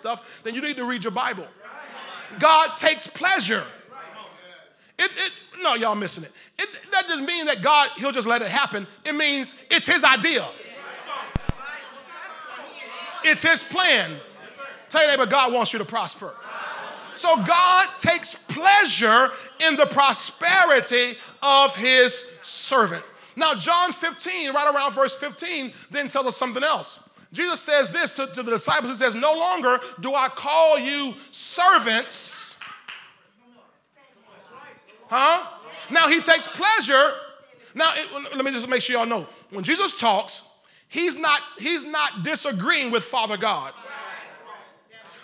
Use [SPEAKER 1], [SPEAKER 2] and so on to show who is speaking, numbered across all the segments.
[SPEAKER 1] stuff, then you need to read your Bible. God takes pleasure. It, it, no, y'all missing it. it. That doesn't mean that God, He'll just let it happen. It means it's His idea, it's His plan. Tell your neighbor, God wants you to prosper. So God takes pleasure in the prosperity of His servant. Now, John 15, right around verse 15, then tells us something else. Jesus says this to, the disciples. He says, No longer do I call you servants. Huh? Now, he takes pleasure. Now, it, let me just make sure y'all know. When Jesus talks, he's not, he's not disagreeing with Father God.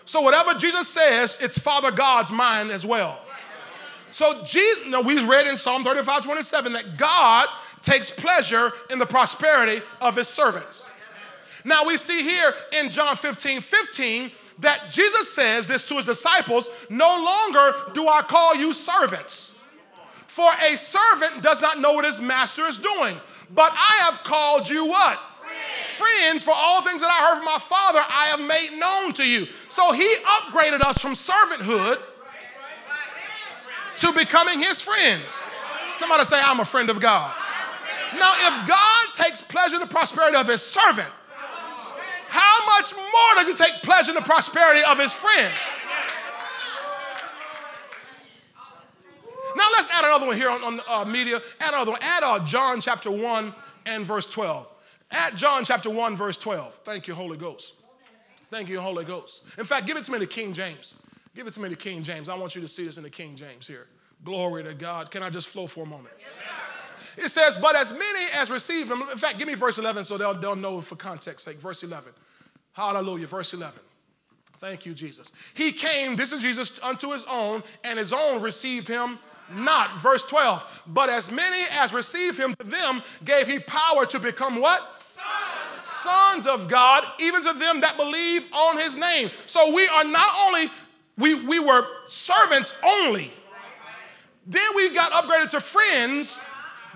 [SPEAKER 1] So, whatever Jesus says, it's Father God's mind as well. So, Jesus, no, we read in Psalm 35 27 that God takes pleasure in the prosperity of his servants. Now we see here in John 15 15 that Jesus says this to his disciples No longer do I call you servants, for a servant does not know what his master is doing. But I have called you what? Friends, for all things that I heard from my Father, I have made known to you. So he upgraded us from servanthood to becoming his friends. Somebody say, I'm a friend of God. Now, if God takes pleasure in the prosperity of his servant, how much more does he take pleasure in the prosperity of his friend? Now let's add another one here on, on uh, media. Add another one. Add uh, John chapter 1 and verse 12. Add John chapter 1, verse 12. Thank you, Holy Ghost. Thank you, Holy Ghost. In fact, give it to me the King James. Give it to me the King James. I want you to see this in the King James here. Glory to God. Can I just flow for a moment? Yes, it says, But as many as received him, in fact, give me verse 11 so they'll, they'll know for context sake. Verse 11. Hallelujah. Verse 11. Thank you, Jesus. He came, this is Jesus, unto his own, and his own received him not. Verse 12. But as many as received him, to them gave he power to become what? Sons. Sons of God, even to them that believe on his name. So we are not only, we, we were servants only. Then we got upgraded to friends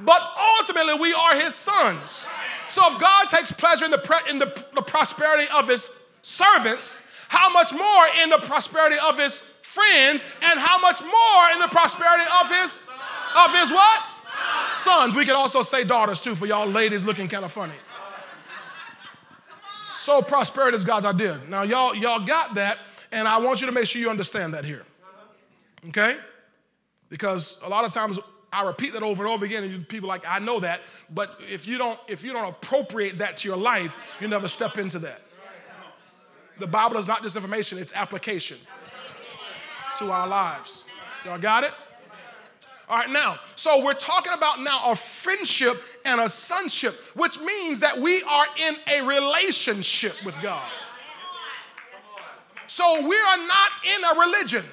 [SPEAKER 1] but ultimately we are his sons. So if God takes pleasure in the, pre- in the, the prosperity of his servants, how much more in the prosperity of his friends, and how much more in the prosperity of his of his what? Sons. We could also say daughters too, for y'all ladies looking kind of funny. So prosperity is God's idea. Now y'all y'all got that, and I want you to make sure you understand that here. Okay? Because a lot of times I repeat that over and over again, and people like, I know that, but if you don't, if you don't appropriate that to your life, you never step into that. The Bible is not just information, it's application to our lives. Y'all got it? All right, now, so we're talking about now a friendship and a sonship, which means that we are in a relationship with God. So we are not in a religion.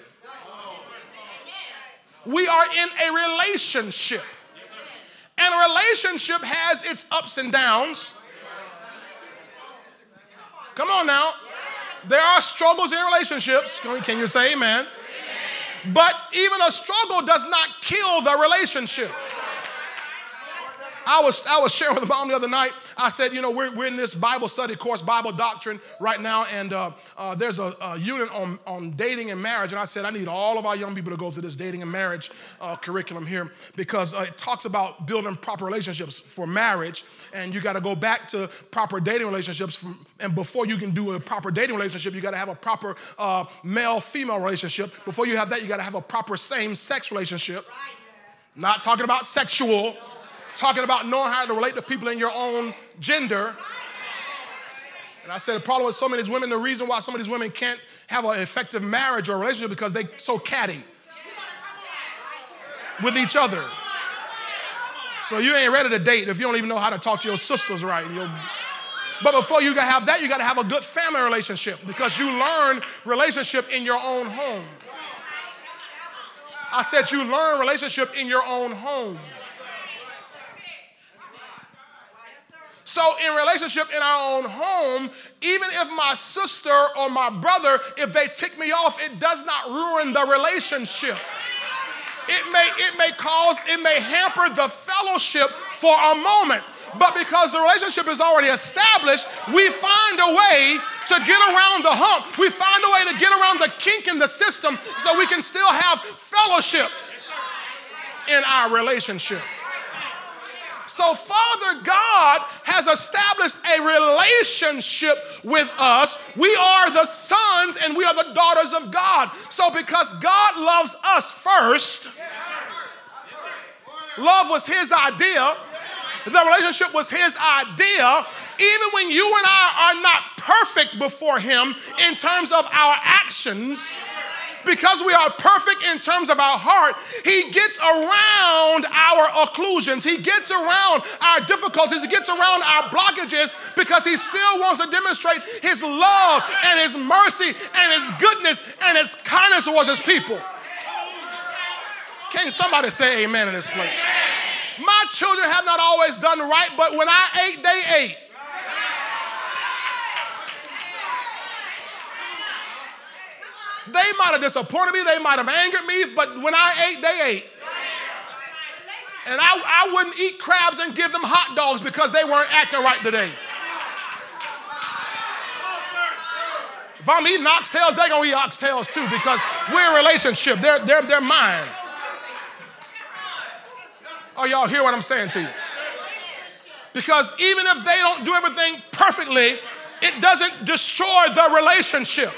[SPEAKER 1] We are in a relationship. And a relationship has its ups and downs. Come on now. There are struggles in relationships. Can you say amen? But even a struggle does not kill the relationship. I was, I was sharing with the mom the other night. I said, you know, we're, we're in this Bible study course, Bible doctrine right now, and uh, uh, there's a, a, unit on, on dating and marriage. And I said, I need all of our young people to go through this dating and marriage uh, curriculum here because uh, it talks about building proper relationships for marriage. And you got to go back to proper dating relationships. From, and before you can do a proper dating relationship, you got to have a proper uh, male female relationship. Before you have that, you got to have a proper same sex relationship. Not talking about sexual talking about knowing how to relate to people in your own gender. And I said the problem with some of these women, the reason why some of these women can't have an effective marriage or relationship because they so catty with each other. So you ain't ready to date if you don't even know how to talk to your sisters right. But before you have that, you got to have a good family relationship because you learn relationship in your own home. I said you learn relationship in your own home. So, in relationship in our own home, even if my sister or my brother, if they tick me off, it does not ruin the relationship. It may, it may cause, it may hamper the fellowship for a moment. But because the relationship is already established, we find a way to get around the hump. We find a way to get around the kink in the system so we can still have fellowship in our relationship. So, Father God has established a relationship with us. We are the sons and we are the daughters of God. So, because God loves us first, love was His idea, the relationship was His idea. Even when you and I are not perfect before Him in terms of our actions, because we are perfect in terms of our heart, He gets around our occlusions. He gets around our difficulties. He gets around our blockages because He still wants to demonstrate His love and His mercy and His goodness and His kindness towards His people. Can somebody say amen in this place? My children have not always done right, but when I ate, they ate. They might have disappointed me, they might have angered me, but when I ate, they ate. And I, I wouldn't eat crabs and give them hot dogs because they weren't acting right today. If I'm eating oxtails, they're gonna eat oxtails too because we're a relationship. They're, they're, they're mine. Oh, y'all hear what I'm saying to you? Because even if they don't do everything perfectly, it doesn't destroy the relationship.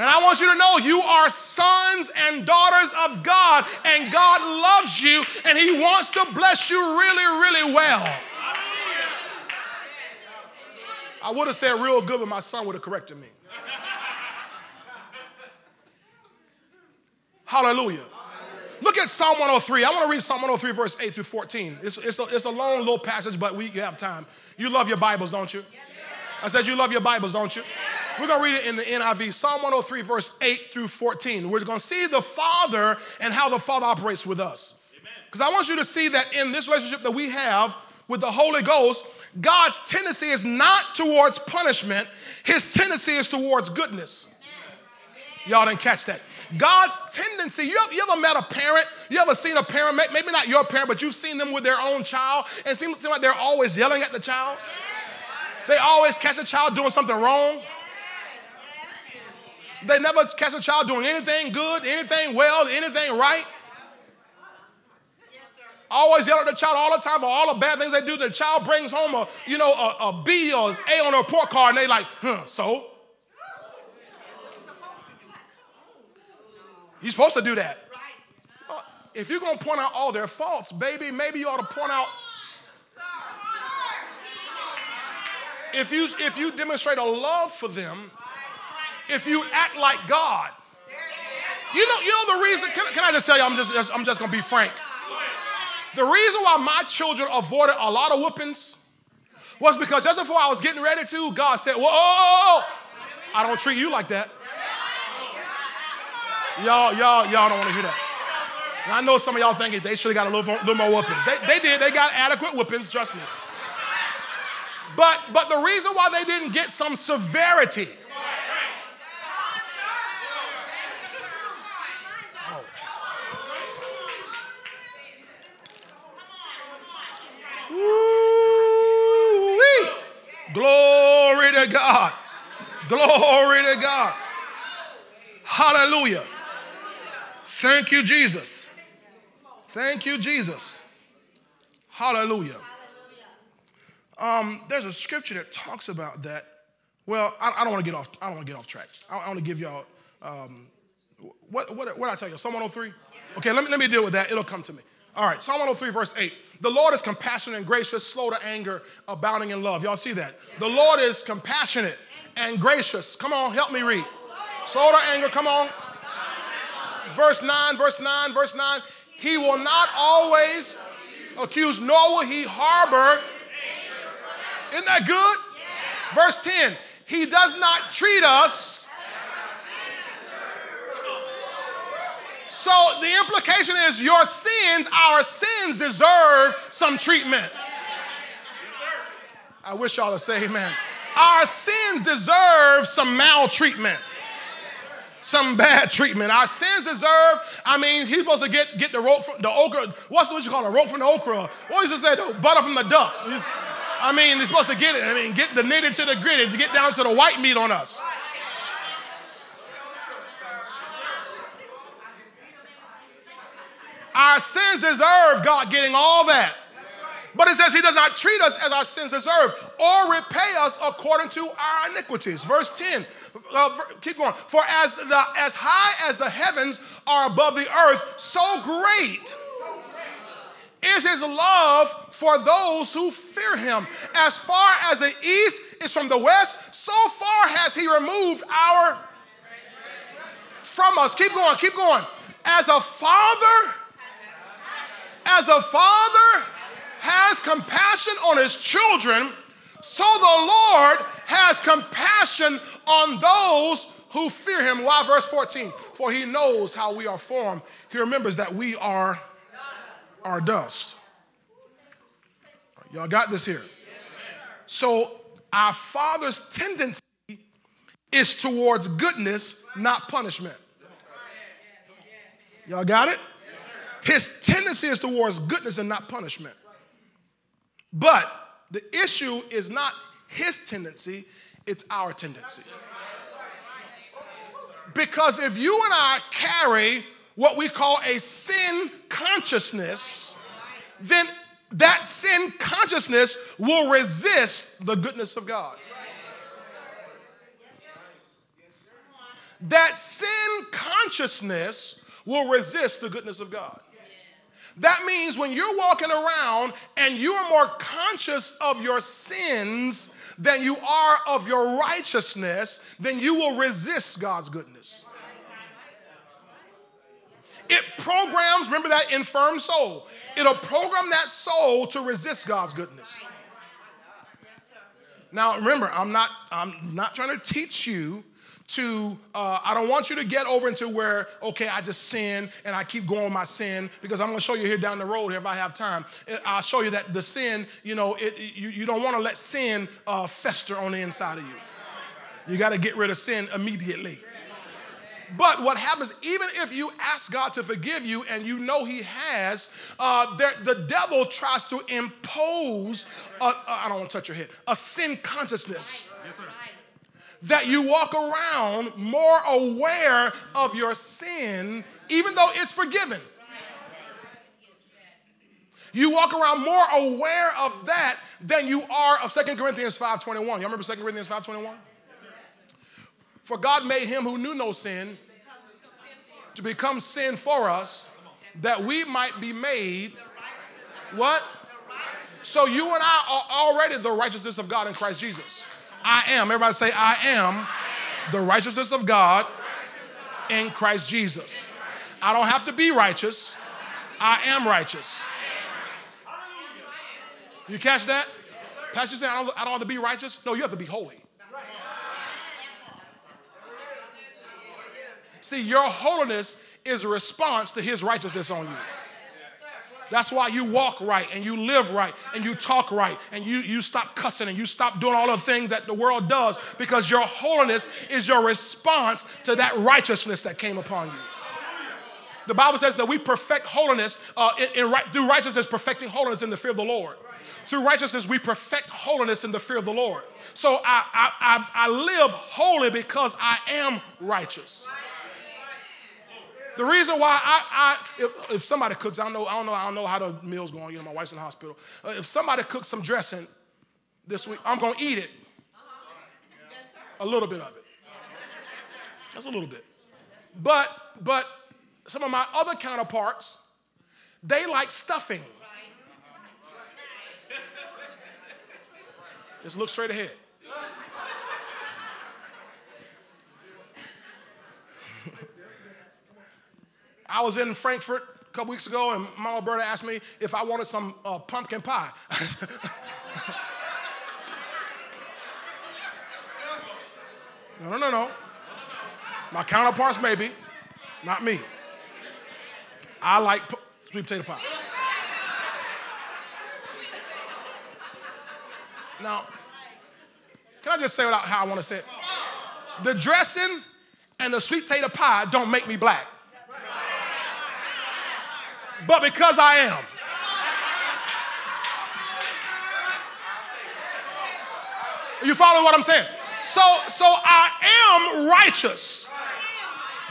[SPEAKER 1] And I want you to know you are sons and daughters of God, and God loves you, and He wants to bless you really, really well. I would have said real good, but my son would have corrected me. Hallelujah. Look at Psalm 103. I want to read Psalm 103, verse 8 through 14. It's, it's, a, it's a long little passage, but we you have time. You love your Bibles, don't you? I said, You love your Bibles, don't you? We're going to read it in the NIV, Psalm 103, verse 8 through 14. We're going to see the Father and how the Father operates with us. Because I want you to see that in this relationship that we have with the Holy Ghost, God's tendency is not towards punishment, His tendency is towards goodness. Y'all didn't catch that. God's tendency, you ever, you ever met a parent? You ever seen a parent, maybe not your parent, but you've seen them with their own child, and it seems, seems like they're always yelling at the child? They always catch a child doing something wrong. They never catch a child doing anything good, anything well, anything right. Always yell at the child all the time for all the bad things they do. The child brings home a, you know, a, a B or an A on their report card, and they like, huh, so? You're supposed to do that. Well, if you're gonna point out all their faults, baby, maybe you ought to point out. If you if you demonstrate a love for them, if you act like God. You know, you know the reason, can, can I just tell you, I'm just, I'm just gonna be frank. The reason why my children avoided a lot of whoopings was because just before I was getting ready to, God said, Whoa, I don't treat you like that. Y'all, y'all, y'all don't want to hear that. And I know some of y'all think they should have got a little, little more whoopings. They, they did, they got adequate whoopings, trust me. But, but the reason why they didn't get some severity Glory to God. Glory to God. Hallelujah. Thank you, Jesus. Thank you, Jesus. Hallelujah. Um, there's a scripture that talks about that. Well, I, I don't want to get off. I don't want to get off track. I, I want to give y'all. Um, what what what did I tell you? Psalm 103. Okay, let me let me deal with that. It'll come to me. All right, Psalm 103, verse 8. The Lord is compassionate and gracious, slow to anger, abounding in love. Y'all see that? The Lord is compassionate and gracious. Come on, help me read. Slow to anger, come on. Verse 9, verse 9, verse 9. He will not always accuse, nor will he harbor. Isn't that good? Verse 10. He does not treat us So the implication is your sins, our sins deserve some treatment. I wish y'all to say amen. Our sins deserve some maltreatment. Some bad treatment. Our sins deserve, I mean, he's supposed to get, get the rope from the okra. What's what you call a rope from the okra? What does it say? Butter from the duck. I mean, he's supposed to get it. I mean, get the knitted to the gritty, to get down to the white meat on us. Our sins deserve God getting all that. But it says he does not treat us as our sins deserve or repay us according to our iniquities. Verse 10. Uh, keep going. For as the as high as the heavens are above the earth, so great is his love for those who fear him. As far as the east is from the west, so far has he removed our from us. Keep going, keep going. As a father, as a father has compassion on his children, so the Lord has compassion on those who fear him. Why? Verse 14. For he knows how we are formed. He remembers that we are are dust. Y'all got this here? So, our Father's tendency is towards goodness, not punishment. Y'all got it? His tendency is towards goodness and not punishment. But the issue is not his tendency, it's our tendency. Because if you and I carry what we call a sin consciousness, then that sin consciousness will resist the goodness of God. That sin consciousness will resist the goodness of God. That means when you're walking around and you are more conscious of your sins than you are of your righteousness, then you will resist God's goodness. It programs, remember that infirm soul. It'll program that soul to resist God's goodness. Now remember, I'm not I'm not trying to teach you to uh, I don't want you to get over into where okay I just sin and I keep going my sin because I'm going to show you here down the road here if I have time. I'll show you that the sin you know it, you, you don't want to let sin uh, fester on the inside of you. You got to get rid of sin immediately. But what happens, even if you ask God to forgive you and you know He has, uh, there, the devil tries to impose, I don't want to touch your head, a sin consciousness. Yes, that you walk around more aware of your sin, even though it's forgiven. You walk around more aware of that than you are of 2 Corinthians 5.21. Y'all remember 2 Corinthians 5.21? For God made him who knew no sin to become sin for us that we might be made what? So you and I are already the righteousness of God in Christ Jesus. I am. Everybody say, I am the righteousness of God in Christ Jesus. I don't have to be righteous. I am righteous. You catch that? Pastor saying, I don't, I don't have to be righteous. No, you have to be holy. See, your holiness is a response to his righteousness on you. That's why you walk right and you live right and you talk right and you, you stop cussing and you stop doing all the things that the world does because your holiness is your response to that righteousness that came upon you. The Bible says that we perfect holiness uh, in, in, through righteousness, perfecting holiness in the fear of the Lord. Through righteousness, we perfect holiness in the fear of the Lord. So I, I, I, I live holy because I am righteous. The reason why I, I if, if somebody cooks, I don't know, I don't know, I don't know how the meal's going. You know, my wife's in the hospital. Uh, if somebody cooks some dressing this week, I'm gonna eat it. A little bit of it. Just a little bit. But but some of my other counterparts, they like stuffing. Just look straight ahead. I was in Frankfurt a couple weeks ago, and Mama Berta asked me if I wanted some uh, pumpkin pie. no, no, no, no. My counterparts, maybe, not me. I like sweet potato pie. Now, can I just say without how I want to say it? The dressing and the sweet potato pie don't make me black but because I am. You follow what I'm saying? So, so I am righteous.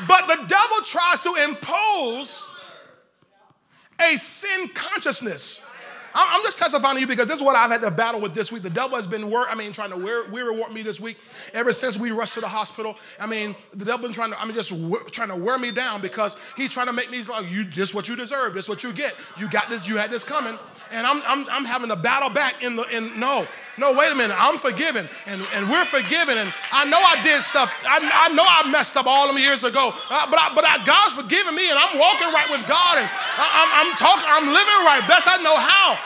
[SPEAKER 1] But the devil tries to impose a sin consciousness. I'm just testifying to you because this is what I've had to battle with this week. The devil has been, wor- I mean, trying to wear, weary me this week ever since we rushed to the hospital. I mean, the devil been trying to, I mean, just trying to wear me down because he's trying to make me like, you, this what you deserve, this what you get. You got this, you had this coming. And I'm, I'm, I'm having to battle back in the, in, no, no, wait a minute, I'm forgiven and, and we're forgiven. And I know I did stuff, I, I know I messed up all them years ago, uh, but, I, but I, God's forgiven me and I'm walking right with God and I, I'm, I'm talking, I'm living right, best I know how.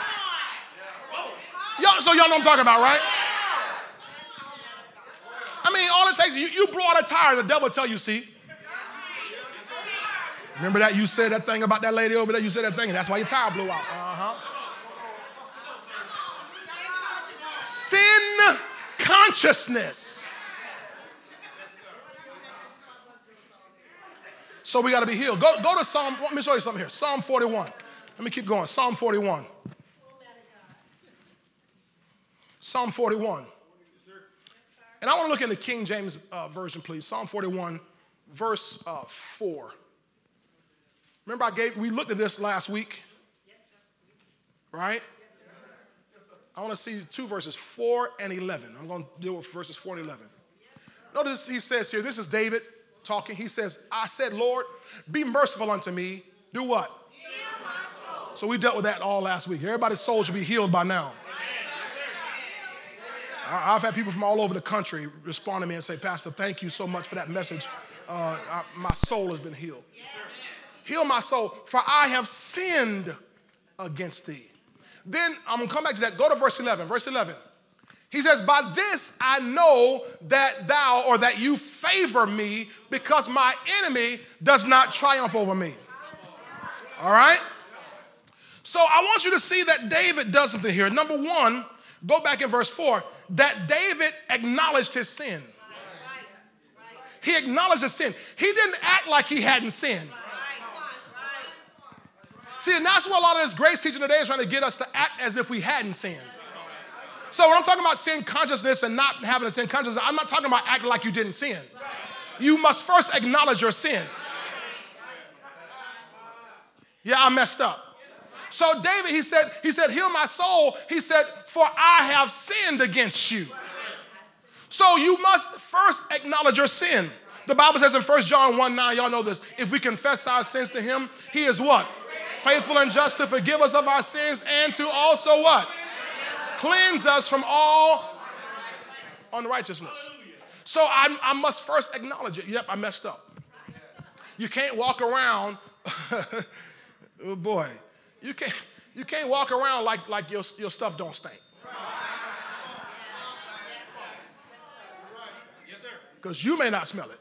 [SPEAKER 1] Y'all, so y'all know I'm talking about, right? I mean, all it takes, you, you blow out a tire, the devil tell you, see. Remember that you said that thing about that lady over there? You said that thing, and that's why your tire blew out. Uh-huh. Sin consciousness. So we got to be healed. Go, go to Psalm, let me show you something here. Psalm 41. Let me keep going. Psalm 41. Psalm 41. And I want to look in the King James uh, Version, please. Psalm 41, verse uh, 4. Remember, I gave, we looked at this last week. Right? I want to see two verses, 4 and 11. I'm going to deal with verses 4 and 11. Notice he says here, this is David talking. He says, I said, Lord, be merciful unto me. Do what? Heal my soul. So we dealt with that all last week. Everybody's soul should be healed by now. I've had people from all over the country respond to me and say, Pastor, thank you so much for that message. Uh, I, my soul has been healed. Heal my soul, for I have sinned against thee. Then I'm gonna come back to that. Go to verse 11. Verse 11. He says, By this I know that thou or that you favor me because my enemy does not triumph over me. All right? So I want you to see that David does something here. Number one, go back in verse 4 that David acknowledged his sin. He acknowledged his sin. He didn't act like he hadn't sinned. See, and that's what a lot of this grace teaching today is trying to get us to act as if we hadn't sinned. So when I'm talking about sin consciousness and not having a sin consciousness, I'm not talking about acting like you didn't sin. You must first acknowledge your sin. Yeah, I messed up. So David, he said, he said, heal my soul. He said, for I have sinned against you. So you must first acknowledge your sin. The Bible says in 1 John 1 9, y'all know this. If we confess our sins to him, he is what? Faithful and just to forgive us of our sins and to also what? Cleanse us from all unrighteousness. So I, I must first acknowledge it. Yep, I messed up. You can't walk around, oh boy, you can't, you can't walk around like, like your, your stuff don't stink. Yes, sir. Yes, sir. Because you may not smell it.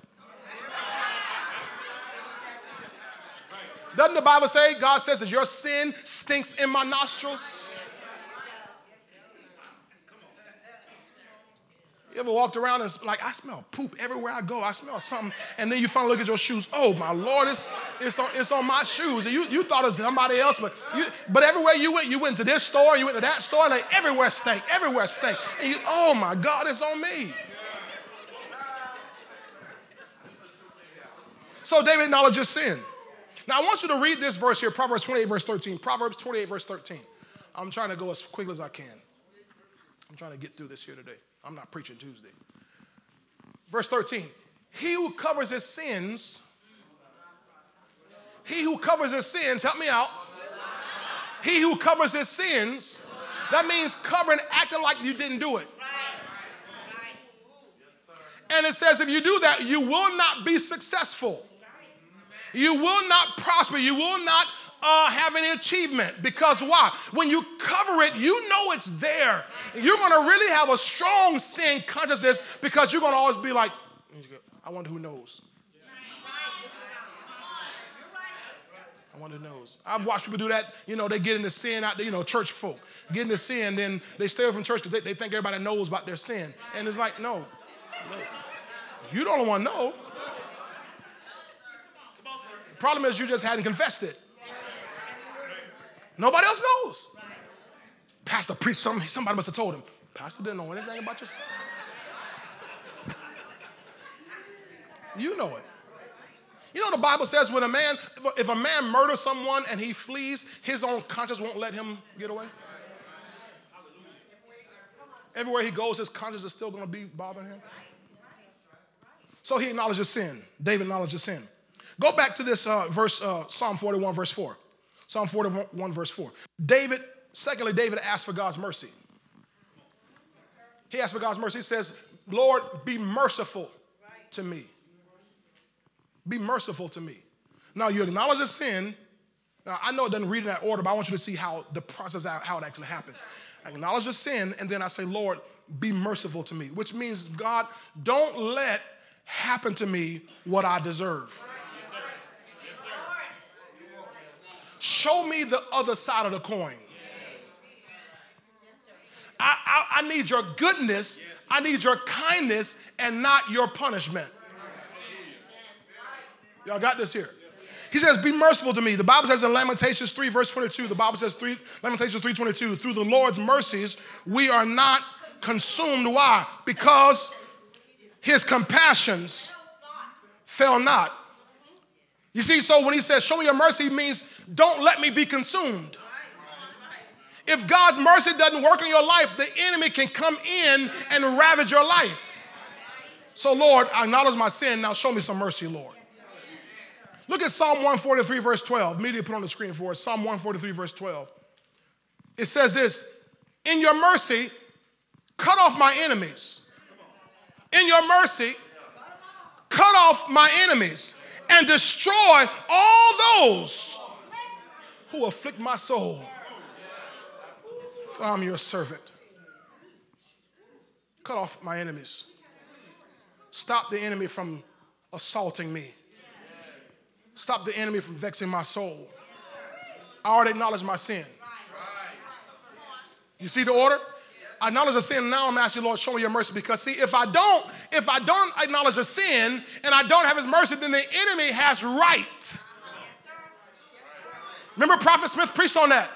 [SPEAKER 1] Doesn't the Bible say, God says that your sin stinks in my nostrils? You ever walked around and like, I smell poop everywhere I go. I smell something. And then you finally look at your shoes. Oh, my Lord, it's, it's, on, it's on my shoes. And you, you thought it was somebody else, but, you, but everywhere you went, you went to this store, you went to that store, like everywhere stank, everywhere stank. And you, oh my God, it's on me. So David acknowledges sin. Now I want you to read this verse here, Proverbs 28, verse 13. Proverbs 28, verse 13. I'm trying to go as quickly as I can. I'm trying to get through this here today. I'm not preaching Tuesday. Verse 13 He who covers his sins, he who covers his sins, help me out. He who covers his sins, that means covering, acting like you didn't do it. And it says if you do that, you will not be successful. You will not prosper. You will not uh, have any achievement. Because why? When you cover it, you know it's there. You're going to really have a strong sin consciousness because you're going to always be like, I wonder who knows. I wonder who knows. I've watched people do that. You know, they get into sin out there, you know, church folk get into sin, then they stay away from church because they, they think everybody knows about their sin. And it's like, no, no. You don't want to know. Problem is you just hadn't confessed it. Nobody else knows. Pastor preached something, somebody must have told him. Pastor didn't know anything about your son. You know it. You know the Bible says when a man, if a man murders someone and he flees, his own conscience won't let him get away. Everywhere he goes, his conscience is still going to be bothering him. So he acknowledges sin. David acknowledges sin. Go back to this uh, verse, uh, Psalm 41, verse 4. Psalm 41, verse 4. David, secondly, David asked for God's mercy. He asked for God's mercy. He says, Lord, be merciful to me. Be merciful to me. Now, you acknowledge a sin. Now, I know it doesn't read in that order, but I want you to see how the process, how it actually happens. I acknowledge a sin, and then I say, Lord, be merciful to me, which means, God, don't let happen to me what I deserve. Show me the other side of the coin. I, I, I, need your goodness, I need your kindness, and not your punishment. Y'all got this here. He says, Be merciful to me. The Bible says in Lamentations 3, verse 22, the Bible says, 3, Lamentations 3 22, through the Lord's mercies, we are not consumed. Why? Because his compassions fell not. You see, so when he says, Show me your mercy, means don't let me be consumed. If God's mercy doesn't work in your life, the enemy can come in and ravage your life. So, Lord, I acknowledge my sin. Now show me some mercy, Lord. Look at Psalm 143, verse 12. Media put on the screen for us. Psalm 143, verse 12. It says this In your mercy, cut off my enemies. In your mercy, cut off my enemies and destroy all those who afflict my soul. For I'm your servant. Cut off my enemies. Stop the enemy from assaulting me. Stop the enemy from vexing my soul. I already acknowledge my sin. You see the order? Acknowledge a sin. Now I'm asking you, Lord, show me your mercy. Because see, if I don't, if I don't acknowledge a sin and I don't have his mercy, then the enemy has right. Remember Prophet Smith preached on that.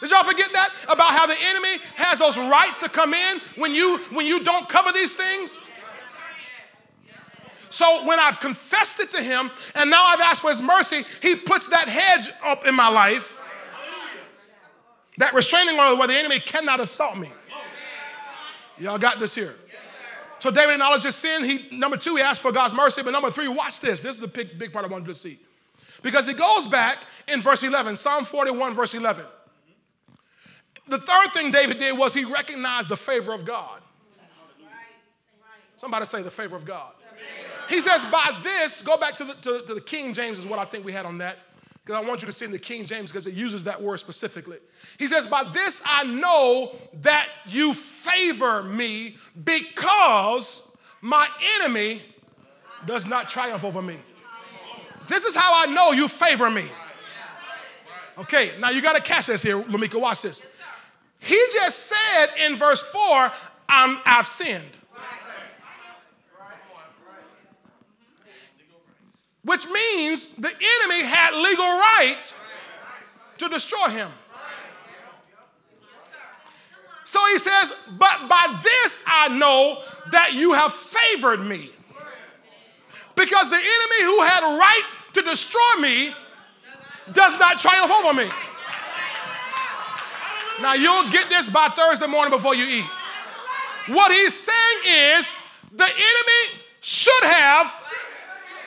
[SPEAKER 1] Did y'all forget that? About how the enemy has those rights to come in when you when you don't cover these things? So when I've confessed it to him and now I've asked for his mercy, he puts that hedge up in my life that restraining order where the enemy cannot assault me. Y'all got this here. So David acknowledges sin. He number two, he asked for God's mercy. But number three, watch this. This is the big, big part I wanted you to see. Because he goes back in verse 11, Psalm 41, verse 11. The third thing David did was he recognized the favor of God. Somebody say the favor of God. He says, by this, go back to the, to, to the King James, is what I think we had on that because I want you to see in the King James because it uses that word specifically. He says, By this I know that you favor me because my enemy does not triumph over me. This is how I know you favor me. Okay, now you got to catch this here, Lamika. Watch this. He just said in verse 4, I'm, I've sinned. Which means the enemy had legal right to destroy him. So he says, But by this I know that you have favored me. Because the enemy who had right to destroy me does not triumph over me. Now you'll get this by Thursday morning before you eat. What he's saying is the enemy should have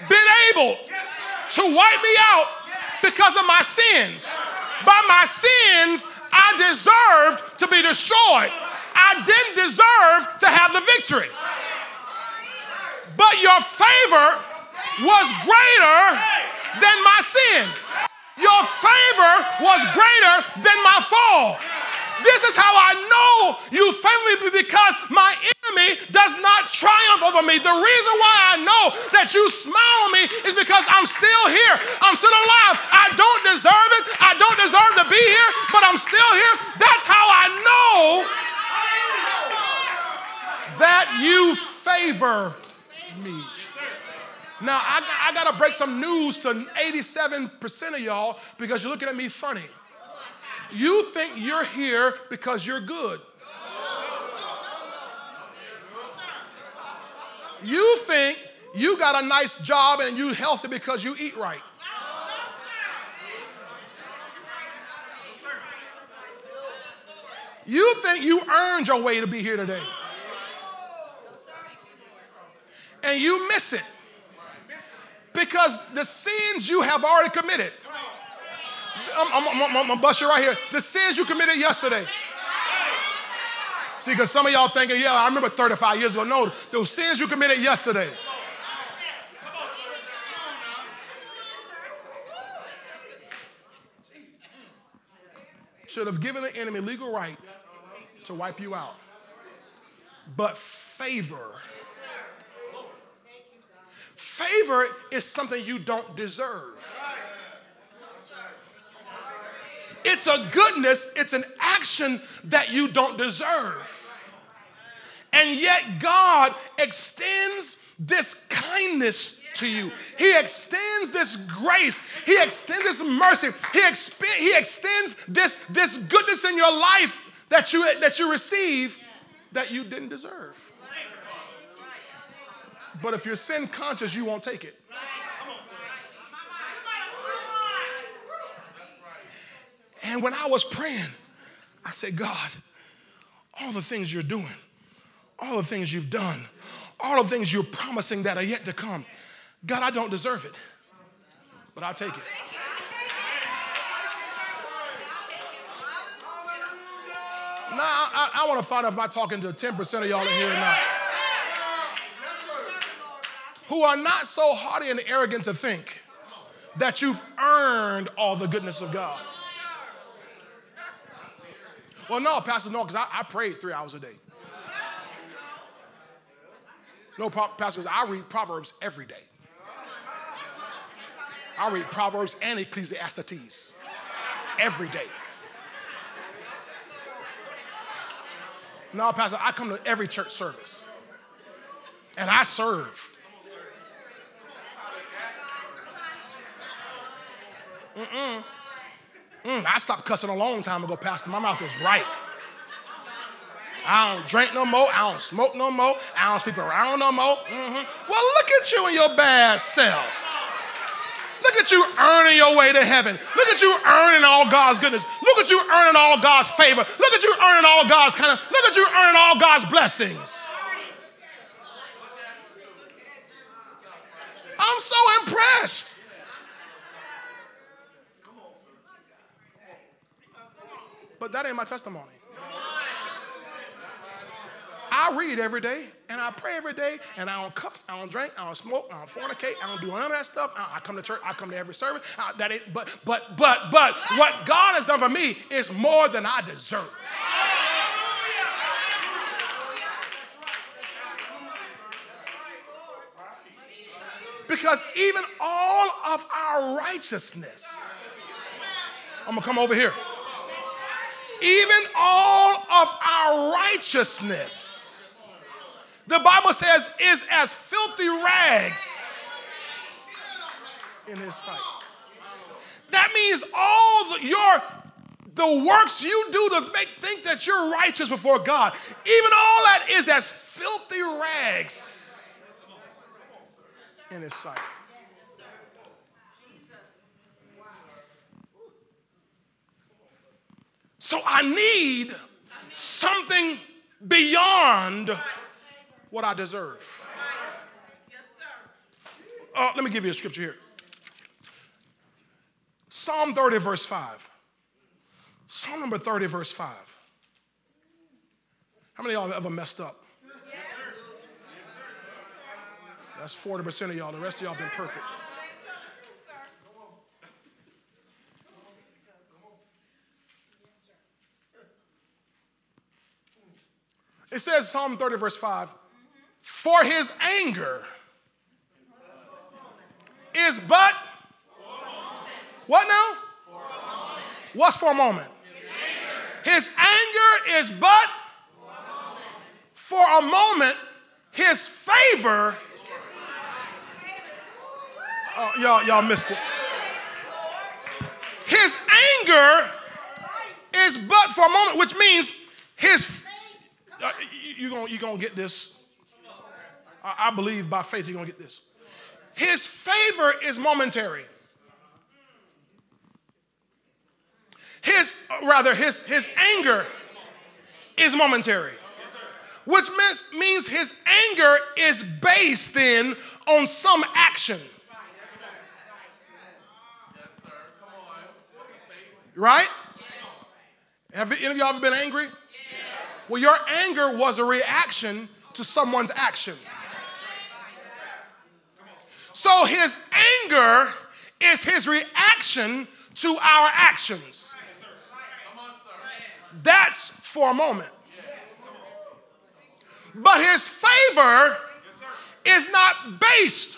[SPEAKER 1] been able to wipe me out because of my sins. By my sins, I deserved to be destroyed. I didn't deserve to have the victory. But your favor was greater than my sin. Your favor was greater than my fall. This is how I know you favor me because my enemy does not triumph over me. The reason why I know that you smile on me is because I'm still here. I'm still alive. I don't deserve it. I don't deserve to be here, but I'm still here. That's how I know that you favor me. Now, I, I got to break some news to 87% of y'all because you're looking at me funny. You think you're here because you're good. You think You got a nice job and you healthy because you eat right. You think you earned your way to be here today. And you miss it because the sins you have already committed. I'm, I'm, I'm, I'm gonna bust you right here. The sins you committed yesterday. See, because some of y'all thinking, yeah, I remember 35 years ago. No, those sins you committed yesterday. Should have given the enemy legal right to wipe you out. But favor. Favor is something you don't deserve. It's a goodness, it's an action that you don't deserve. And yet, God extends this kindness to you. He extends this grace. He extends this mercy. He, exp- he extends this, this goodness in your life that you, that you receive that you didn't deserve. But if you're sin conscious, you won't take it. And when I was praying, I said, God, all the things you're doing, all the things you've done, all the things you're promising that are yet to come, God, I don't deserve it, but I'll take it. Now, I, I, want to find out if I'm talking to 10% of y'all in here or not. Who are not so haughty and arrogant to think that you've earned all the goodness of God. Well, no, Pastor, no, because I, I prayed three hours a day. No, Pastor, because I read Proverbs every day. I read Proverbs and Ecclesiastes every day. No, Pastor, I come to every church service and I serve. Mm-mm. Mm, I stopped cussing a long time ago, Pastor. My mouth is right. I don't drink no more. I don't smoke no more. I don't sleep around no more. Mm-hmm. Well, look at you and your bad self. Look at you earning your way to heaven. Look at you earning all God's goodness. Look at you earning all God's favor. Look at you earning all God's kind of, look at you earning all God's blessings. I'm so impressed. But that ain't my testimony. I read every day and I pray every day and I don't cuss, I don't drink, I don't smoke, I don't fornicate, I don't do none of that stuff. I, I come to church, I come to every service. I, that ain't, but but but but what God has done for me is more than I deserve. Because even all of our righteousness, I'm gonna come over here even all of our righteousness, the Bible says, is as filthy rags in his sight. That means all the, your the works you do to make think that you're righteous before God, even all that is as filthy rags in his sight. So I need something beyond what I deserve. Uh, let me give you a scripture here Psalm 30, verse 5. Psalm number 30, verse 5. How many of y'all have ever messed up? That's 40% of y'all. The rest of y'all been perfect. It says, Psalm 30, verse 5, for his anger is but what now? For What's for a moment? His anger is but for a moment. His favor. Oh, y'all, y'all missed it. His anger is but for a moment, which means his Uh, you're gonna, you're gonna get this. I, believe by faith you're going to get this. His favor is momentary. His, uh, rather, his, his anger is momentary, which means his anger is based then on some action. Right? Have any of y'all ever been angry? Well, your anger was a reaction to someone's action. So his anger is his reaction to our actions. That's for a moment. But his favor is not based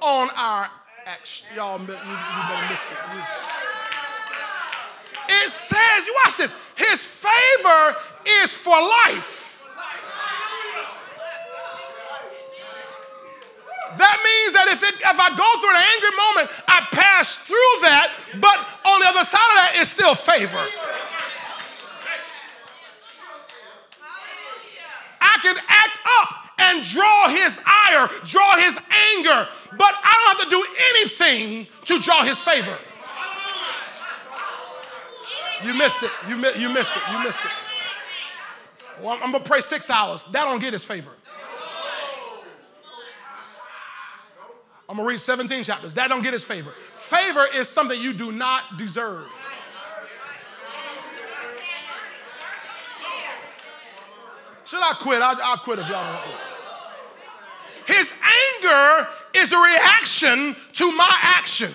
[SPEAKER 1] on our action. Y'all, you, you better miss it. It says, you watch this, his favor is for life. That means that if, it, if I go through an angry moment, I pass through that, but on the other side of that is still favor. I can act up and draw his ire, draw his anger, but I don't have to do anything to draw his favor. You missed it. You, mi- you missed it. You missed it. Well, I'm going to pray six hours. That don't get his favor. I'm going to read 17 chapters. That don't get his favor. Favor is something you do not deserve. Should I quit? I'll, I'll quit if y'all don't want this. His anger is a reaction to my action.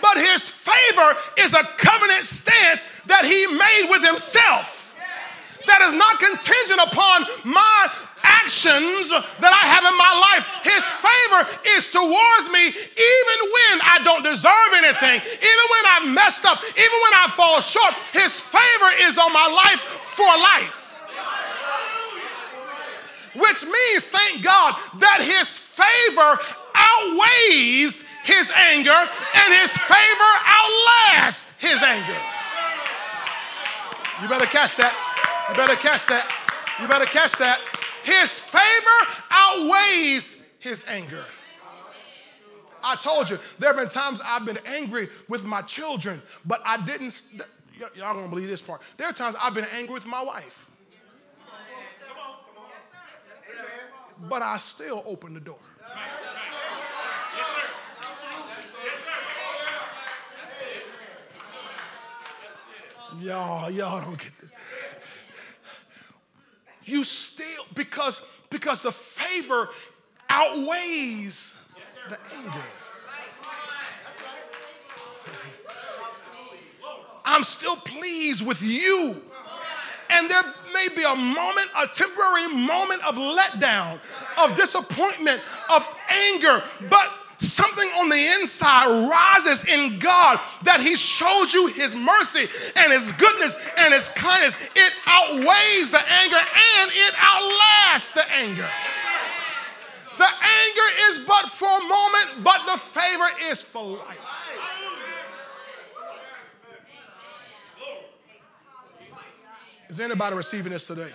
[SPEAKER 1] But his favor is a covenant stance that he made with himself that is not contingent upon my actions that I have in my life. His favor is towards me even when I don't deserve anything, even when I've messed up, even when I fall short. His favor is on my life for life. Which means, thank God, that his favor outweighs his anger and his favor outlasts his anger. You better catch that. You better catch that. You better catch that. His favor outweighs his anger. I told you, there have been times I've been angry with my children, but I didn't. Y'all don't believe this part. There are times I've been angry with my wife. But I still open the door. Y'all, y'all don't get this. You still because because the favor outweighs the anger. I'm still pleased with you. And there may be a moment, a temporary moment of letdown, of disappointment, of anger, but something on the inside rises in God that He shows you His mercy and His goodness and His kindness. It outweighs the anger and it outlasts the anger. The anger is but for a moment, but the favor is for life. Is anybody receiving this today?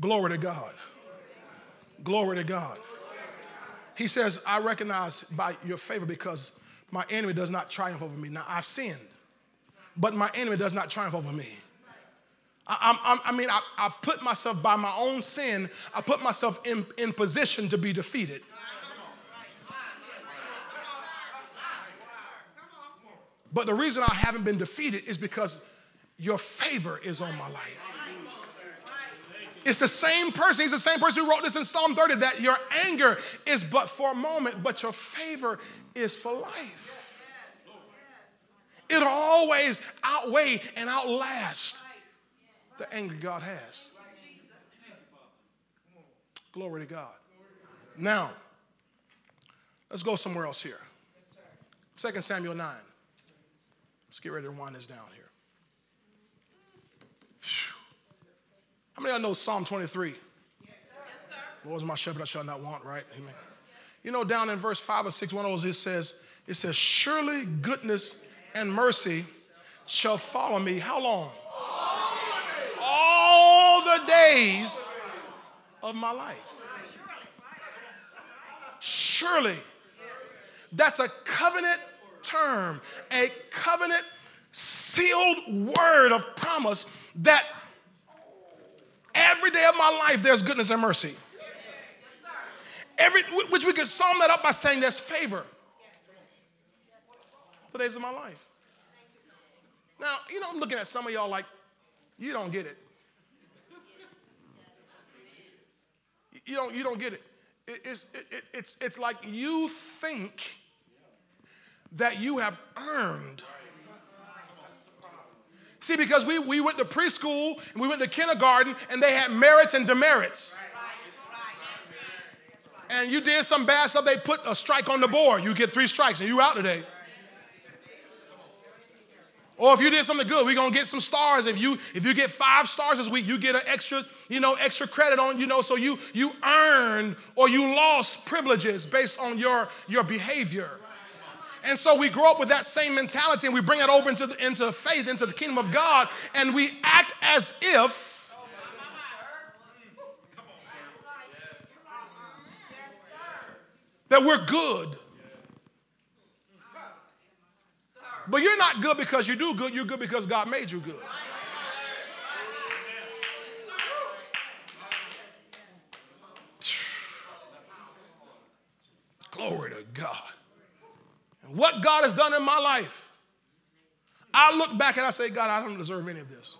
[SPEAKER 1] Glory to God. Glory to God. He says, I recognize by your favor because my enemy does not triumph over me. Now, I've sinned, but my enemy does not triumph over me. I, I, I mean, I, I, put myself by my own sin, I put myself in, in position to be defeated. But the reason I haven't been defeated is because your favor is on my life. It's the same person. He's the same person who wrote this in Psalm 30 that your anger is but for a moment, but your favor is for life. It'll always outweigh and outlast the anger God has. Glory to God. Now, let's go somewhere else here. 2 Samuel 9. Let's get ready to wind this down here. How many of y'all know Psalm 23? Yes, sir. Lord is my shepherd, I shall not want, right? Amen. You know, down in verse 5 or 6, one of those, it says, it says, Surely goodness and mercy shall follow me. How long? All the days of my life. Surely. That's a covenant term, a covenant sealed word of promise that every day of my life there's goodness and mercy. Every, which we could sum that up by saying there's favor. The days of my life. Now, you know, I'm looking at some of y'all like, you don't get it. You don't, you don't get it. it it's, it, it's, it's like you think that you have earned. See, because we, we went to preschool and we went to kindergarten and they had merits and demerits. And you did some bad stuff, they put a strike on the board. You get three strikes and you out today. Or if you did something good, we're gonna get some stars. If you if you get five stars this week, you get an extra, you know, extra credit on, you know, so you you earned or you lost privileges based on your your behavior. And so we grow up with that same mentality and we bring it over into, the, into faith, into the kingdom of God, and we act as if that we're good. But you're not good because you do good, you're good because God made you good. Glory to God. What God has done in my life, I look back and I say, God, I don't deserve any of this.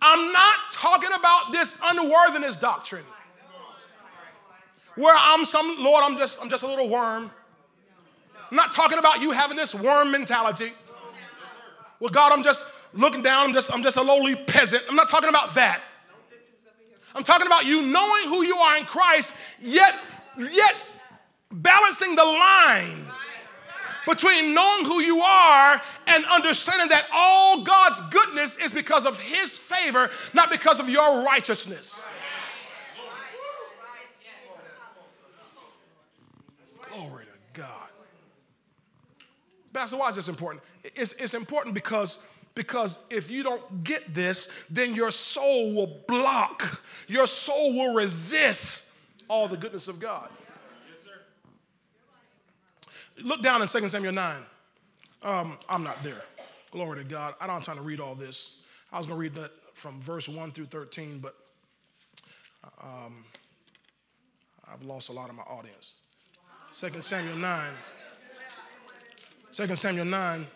[SPEAKER 1] I'm not talking about this unworthiness doctrine where I'm some, Lord, I'm just, I'm just a little worm. I'm not talking about you having this worm mentality. Well, God, I'm just looking down, I'm just, I'm just a lowly peasant. I'm not talking about that. I'm talking about you knowing who you are in Christ, yet, yet balancing the line between knowing who you are and understanding that all God's goodness is because of His favor, not because of your righteousness. Glory to God. Pastor, why is this important? It's, it's important because, because if you don't get this, then your soul will block, your soul will resist all the goodness of God. Look down in 2 Samuel 9. Um, I'm not there. Glory to God. I don't have time to read all this. I was going to read that from verse 1 through 13, but um, I've lost a lot of my audience. 2 Samuel 9. 2 Samuel 9.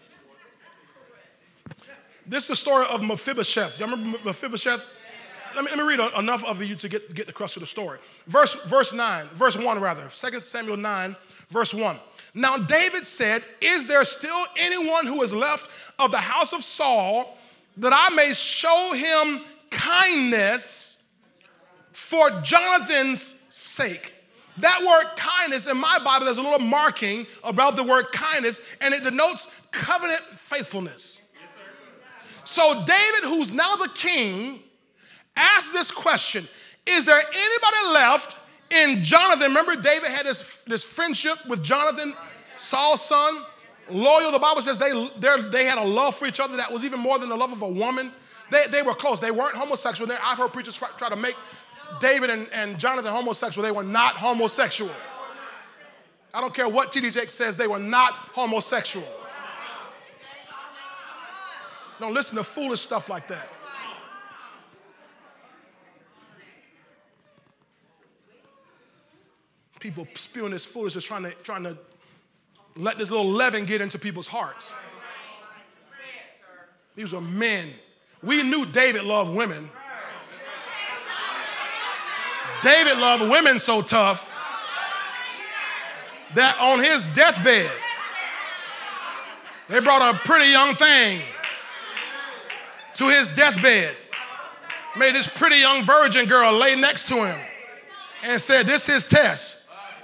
[SPEAKER 1] This is the story of Mephibosheth. You remember Mephibosheth? Let me, let me read enough of you to get, get the crux of the story. Verse, verse 9, verse 1 rather, 2 Samuel 9, verse 1. Now David said, Is there still anyone who is left of the house of Saul that I may show him kindness for Jonathan's sake? That word kindness in my Bible, there's a little marking about the word kindness, and it denotes covenant faithfulness. So, David, who's now the king, asked this question Is there anybody left in Jonathan? Remember, David had this, this friendship with Jonathan, Saul's son, loyal. The Bible says they, they had a love for each other that was even more than the love of a woman. They, they were close. They weren't homosexual. I've heard preachers try, try to make David and, and Jonathan homosexual. They were not homosexual. I don't care what T.D. Jakes says, they were not homosexual. Don't listen to foolish stuff like that. People spewing this foolishness, trying to, trying to let this little leaven get into people's hearts. These were men. We knew David loved women. David loved women so tough that on his deathbed, they brought a pretty young thing to his deathbed, made this pretty young virgin girl lay next to him, and said, This is his test.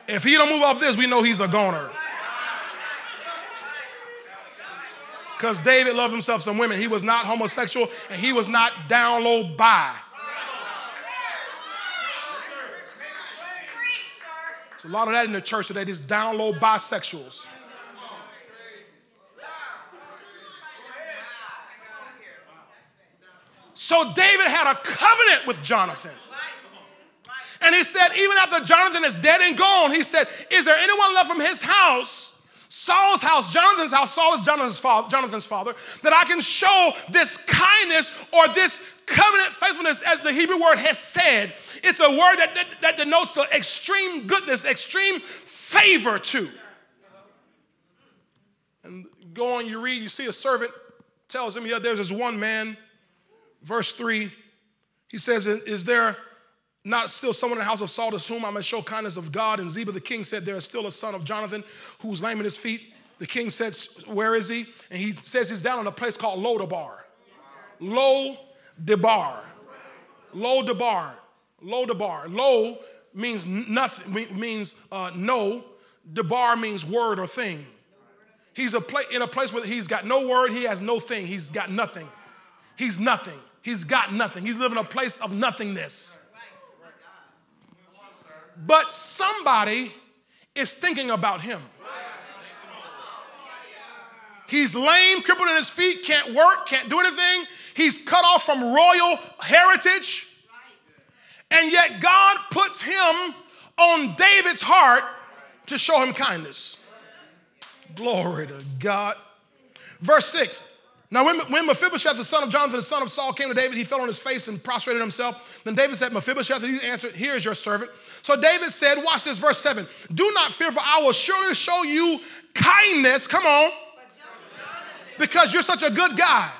[SPEAKER 1] If he don't move off this, we know he's a goner. Because David loved himself some women. He was not homosexual and he was not down low by. a lot of that in the church today, these down low bisexuals. So David had a covenant with Jonathan. And he said, even after Jonathan is dead and gone, he said, Is there anyone left from his house, Saul's house, Jonathan's house, Saul is Jonathan's father, Jonathan's father, that I can show this kindness or this covenant faithfulness, as the Hebrew word chesed? It's a word that, that, that denotes the extreme goodness, extreme favor to. And go on, you read, you see a servant tells him, Yeah, there's this one man. Verse 3, he says, Is there not still someone in the house of Saul to whom I may show kindness of God? And Ziba the king said, There is still a son of Jonathan who's lame in his feet. The king said, Where is he? And he says he's down in a place called Lodabar. Lo Debar. Lo Debar. Lo means nothing, means uh, no. Debar means word or thing. He's a pla- in a place where he's got no word, he has no thing, he's got nothing. He's nothing. He's got nothing. He's living a place of nothingness. But somebody is thinking about him. He's lame, crippled in his feet, can't work, can't do anything. He's cut off from royal heritage. And yet God puts him on David's heart to show him kindness. Glory to God. Verse 6 now, when, when Mephibosheth, the son of Jonathan, the son of Saul, came to David, he fell on his face and prostrated himself. Then David said, Mephibosheth, and he answered, Here is your servant. So David said, Watch this, verse 7 Do not fear, for I will surely show you kindness. Come on. Because you're such a good guy.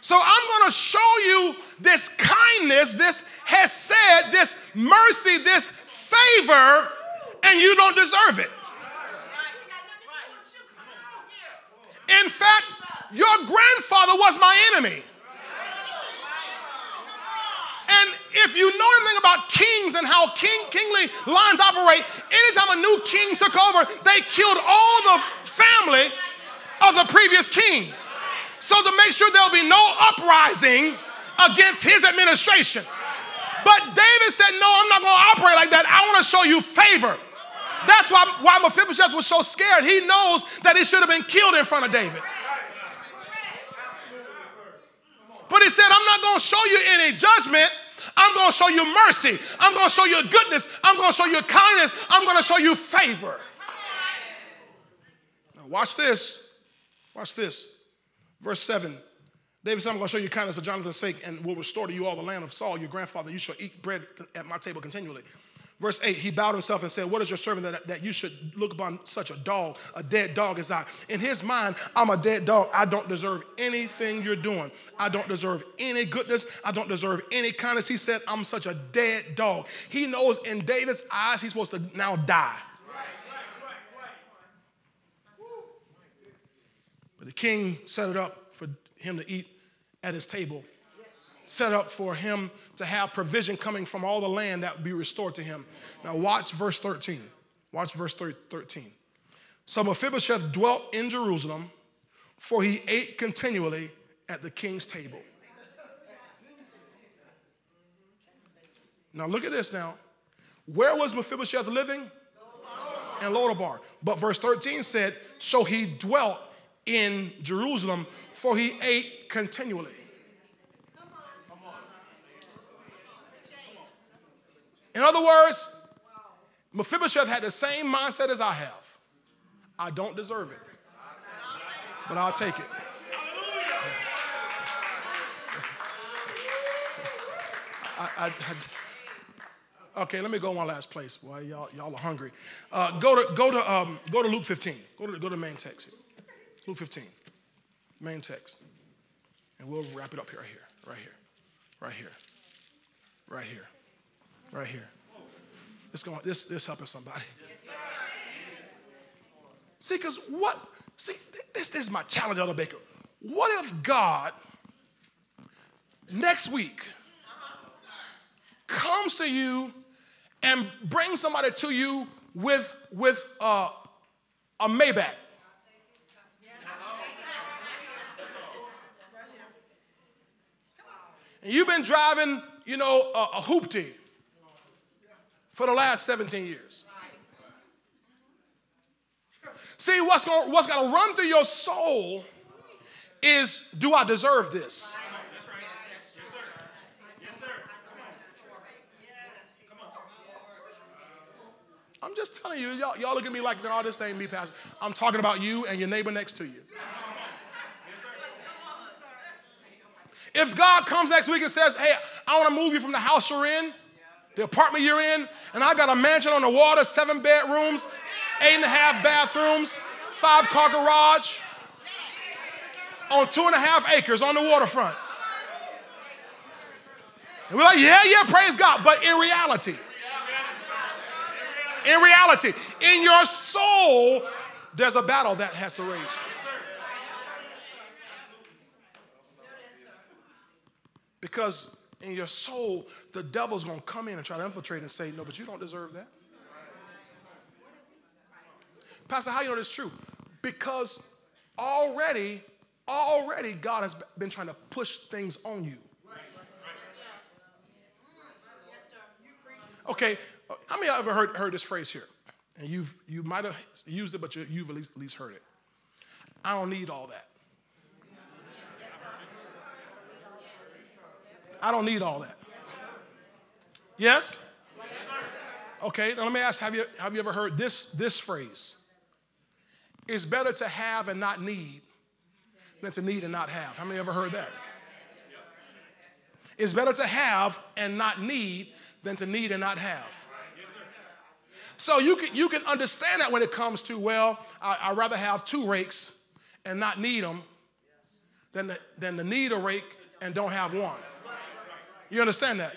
[SPEAKER 1] So I'm going to show you this kindness, this chesed, this mercy, this favor, and you don't deserve it. In fact, your grandfather was my enemy. And if you know anything about kings and how king, kingly lines operate, anytime a new king took over, they killed all the family of the previous king. So to make sure there'll be no uprising against his administration. But David said, No, I'm not going to operate like that. I want to show you favor. That's why, why Mephibosheth was so scared. He knows that he should have been killed in front of David. But he said, I'm not going to show you any judgment. I'm going to show you mercy. I'm going to show you goodness. I'm going to show you kindness. I'm going to show you favor. Now, watch this. Watch this. Verse 7. David said, I'm going to show you kindness for Jonathan's sake and will restore to you all the land of Saul, your grandfather. You shall eat bread at my table continually. Verse 8, he bowed himself and said, What is your servant that, that you should look upon such a dog, a dead dog as I? In his mind, I'm a dead dog. I don't deserve anything you're doing. I don't deserve any goodness. I don't deserve any kindness. He said, I'm such a dead dog. He knows in David's eyes, he's supposed to now die. But the king set it up for him to eat at his table set up for him to have provision coming from all the land that would be restored to him. Now, watch verse 13. Watch verse 13. So Mephibosheth dwelt in Jerusalem, for he ate continually at the king's table. Now, look at this now. Where was Mephibosheth living? In Lodabar. But verse 13 said, So he dwelt in Jerusalem, for he ate continually. In other words, Mephibosheth had the same mindset as I have. I don't deserve it, but I'll take it. I, I, I, okay, let me go one last place. Boy, y'all, y'all are hungry. Uh, go to go to um, go to Luke 15. Go to go to main text here. Luke 15, main text, and we'll wrap it up here, right here, right here, right here, right here right here. This going this this helping somebody. See, because what? See, this, this is my challenge, Elder Baker. What if God next week comes to you and brings somebody to you with with uh, a Maybach? And you've been driving, you know, a, a hoopty for the last 17 years. See, what's going what's to run through your soul is do I deserve this? I'm just telling you, y'all, y'all look at me like, no, this ain't me, Pastor. I'm talking about you and your neighbor next to you. If God comes next week and says, hey, I want to move you from the house you're in, the apartment you're in, and I got a mansion on the water, seven bedrooms, eight and a half bathrooms, five car garage, on two and a half acres on the waterfront. And we're like, yeah, yeah, praise God. But in reality, in reality, in your soul, there's a battle that has to rage. Because in your soul, the devil's going to come in and try to infiltrate and say, No, but you don't deserve that. Pastor, how you know this is true? Because already, already God has been trying to push things on you. Okay, how many of you ever heard, heard this phrase here? And you've, you might have used it, but you, you've at least, at least heard it. I don't need all that. I don't need all that. Yes? Okay, now let me ask have you, have you ever heard this, this phrase? It's better to have and not need than to need and not have. How many ever heard that? It's better to have and not need than to need and not have. So you can, you can understand that when it comes to, well, I, would rather have two rakes and not need them than, the, than to need a rake and don't have one. You understand that?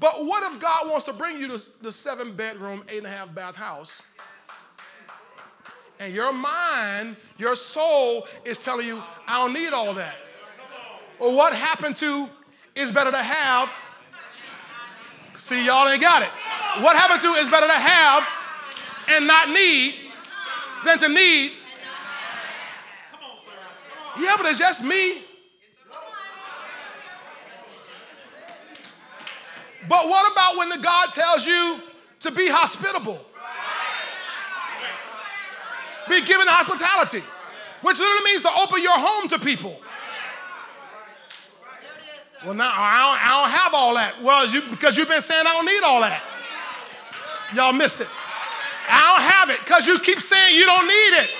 [SPEAKER 1] But what if God wants to bring you to the seven bedroom, eight and a half bath house? And your mind, your soul is telling you, I don't need all that. Or what happened to is better to have. See, y'all ain't got it. What happened to is better to have and not need than to need. Yeah, but it's just me. But what about when the God tells you to be hospitable? Be given hospitality, which literally means to open your home to people. Well, now I don't, I don't have all that. Well, you, because you've been saying I don't need all that. Y'all missed it. I don't have it because you keep saying you don't need it.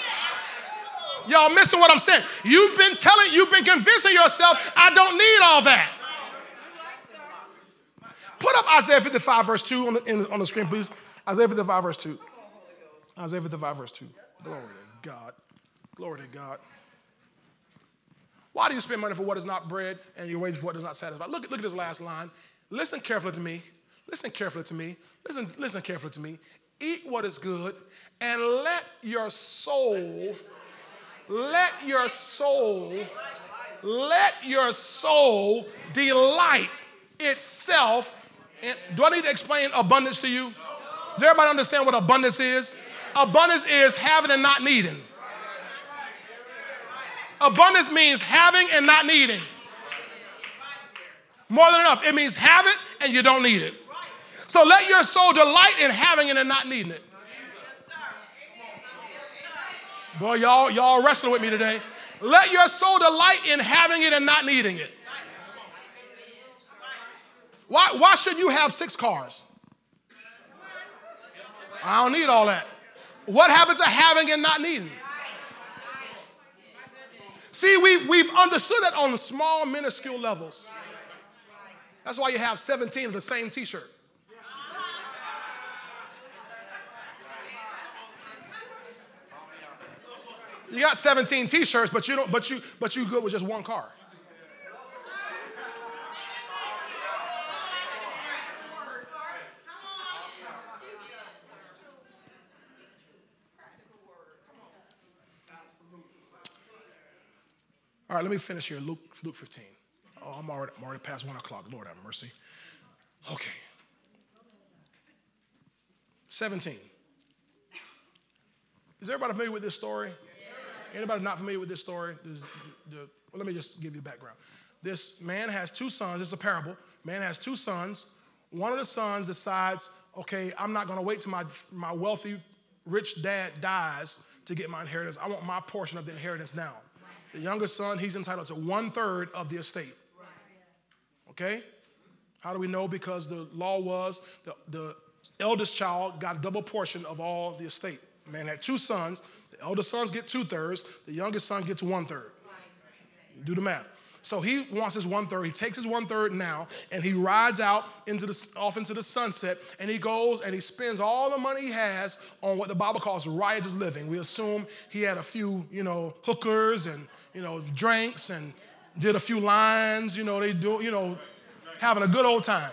[SPEAKER 1] Y'all missing what I'm saying. You've been telling, you've been convincing yourself, I don't need all that. Put up Isaiah 55, verse 2 on the, in, on the screen, please. Isaiah 55, verse 2. Isaiah 55, verse 2. Glory to God. Glory to God. Why do you spend money for what is not bread and your wages for what does not satisfy? Look, look at this last line. Listen carefully to me. Listen carefully to me. Listen, listen carefully to me. Eat what is good and let your soul, let your soul, let your soul delight itself in. Do I need to explain abundance to you? Does everybody understand what abundance is? Abundance is having and not needing. Abundance means having and not needing. More than enough. It means have it and you don't need it. So let your soul delight in having it and not needing it. Boy, y'all, y'all wrestling with me today. Let your soul delight in having it and not needing it. Why, why should you have six cars? I don't need all that. What happened to having and not needing? See, we, we've understood that on small, minuscule levels. That's why you have 17 of the same t shirt. You got 17 t-shirts, but you don't, but you, but you good with just one car. All right, let me finish here. Luke, Luke 15. Oh, I'm already, I'm already past one o'clock. Lord have mercy. Okay. 17. Is everybody familiar with this story? Anybody not familiar with this story? This, the, well, let me just give you background. This man has two sons. It's a parable. Man has two sons. One of the sons decides, okay, I'm not going to wait till my, my wealthy, rich dad dies to get my inheritance. I want my portion of the inheritance now. The youngest son, he's entitled to one third of the estate. Okay? How do we know? Because the law was the, the eldest child got a double portion of all the estate. man had two sons. The eldest sons get two thirds. The youngest son gets one third. Do the math. So he wants his one third. He takes his one third now, and he rides out into the off into the sunset, and he goes and he spends all the money he has on what the Bible calls riotous living. We assume he had a few, you know, hookers and you know drinks and did a few lines. You know, they do, you know, having a good old time.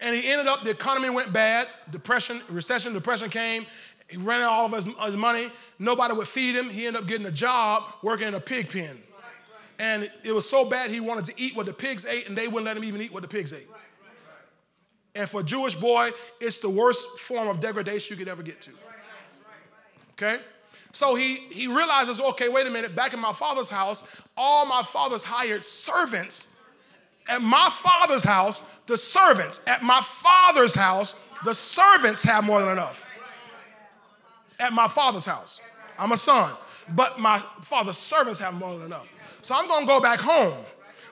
[SPEAKER 1] And he ended up, the economy went bad, depression, recession, depression came. He ran out all of his, his money. Nobody would feed him. He ended up getting a job working in a pig pen. And it was so bad he wanted to eat what the pigs ate, and they wouldn't let him even eat what the pigs ate. And for a Jewish boy, it's the worst form of degradation you could ever get to. Okay? So he, he realizes, okay, wait a minute, back in my father's house, all my father's hired servants. At my father's house, the servants, at my father's house, the servants have more than enough. At my father's house. I'm a son, but my father's servants have more than enough. So I'm to go back home.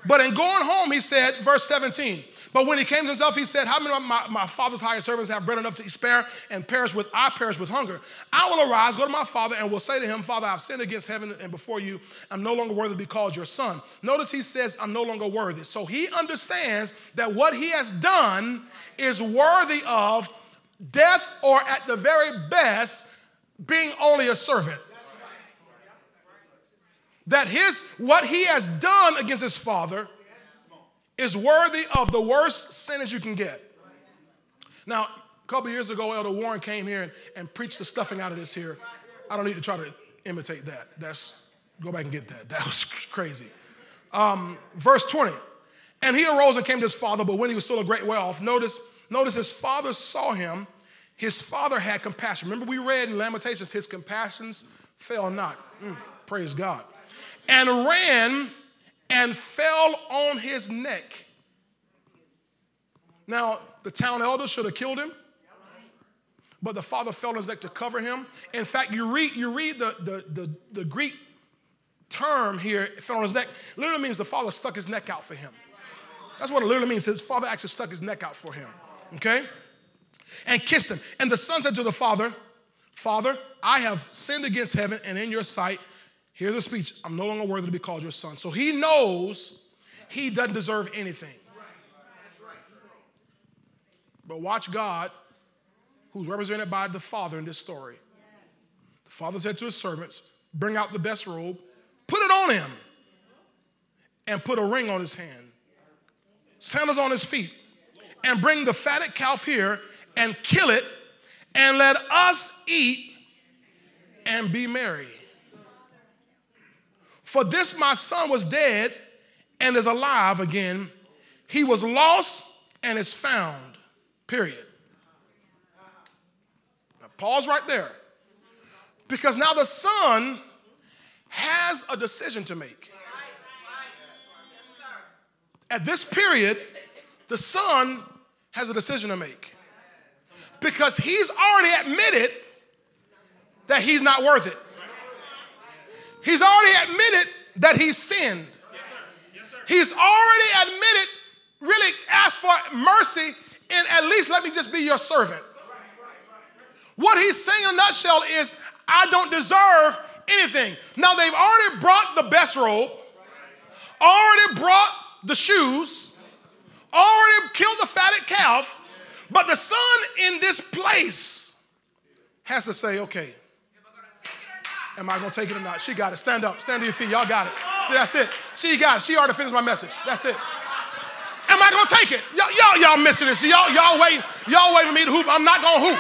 [SPEAKER 1] But in going home, he said, verse 17, but when he came to himself, he said, How many of my, my father's hired servants have bread enough to spare and perish with I perish with hunger? I will arise, go to my father, and will say to him, Father, I've sinned against heaven and before you. I'm no longer worthy to be called your son. Notice he says, I'm no longer worthy. So he understands that what he has done is worthy of death or at the very best, being only a servant that his what he has done against his father is worthy of the worst sentence you can get. Now, a couple years ago, Elder Warren came here and, and preached the stuffing out of this here. I don't need to try to imitate that. That's go back and get that. That was crazy. Um, verse 20. And he arose and came to his father, but when he was still a great way off, notice, notice his father saw him. His father had compassion. Remember, we read in Lamentations, his compassions fail not. Mm, praise God and ran and fell on his neck. Now, the town elder should have killed him, but the father fell on his neck to cover him. In fact, you read, you read the, the, the, the Greek term here, fell on his neck, literally means the father stuck his neck out for him. That's what it literally means. His father actually stuck his neck out for him. Okay? And kissed him. And the son said to the father, Father, I have sinned against heaven and in your sight. Here's a speech I'm no longer worthy to be called your son. So he knows he doesn't deserve anything. But watch God, who's represented by the Father in this story. The Father said to his servants, Bring out the best robe, put it on him, and put a ring on his hand, sandals on his feet, and bring the fatted calf here and kill it, and let us eat and be merry. For this my son was dead and is alive again. He was lost and is found. Period. Now, pause right there. Because now the son has a decision to make. At this period, the son has a decision to make. Because he's already admitted that he's not worth it. He's already admitted that he sinned. He's already admitted, really asked for mercy, and at least let me just be your servant. What he's saying in a nutshell is, I don't deserve anything. Now, they've already brought the best robe, already brought the shoes, already killed the fatted calf, but the son in this place has to say, okay, Am I going to take it or not? She got it. Stand up. Stand to your feet. Y'all got it. See, that's it. She got it. She already finished my message. That's it. Am I going to take it? Y'all, y'all, y'all missing this. Y'all, y'all waiting. Y'all waiting for me to hoop. I'm not going to hoop.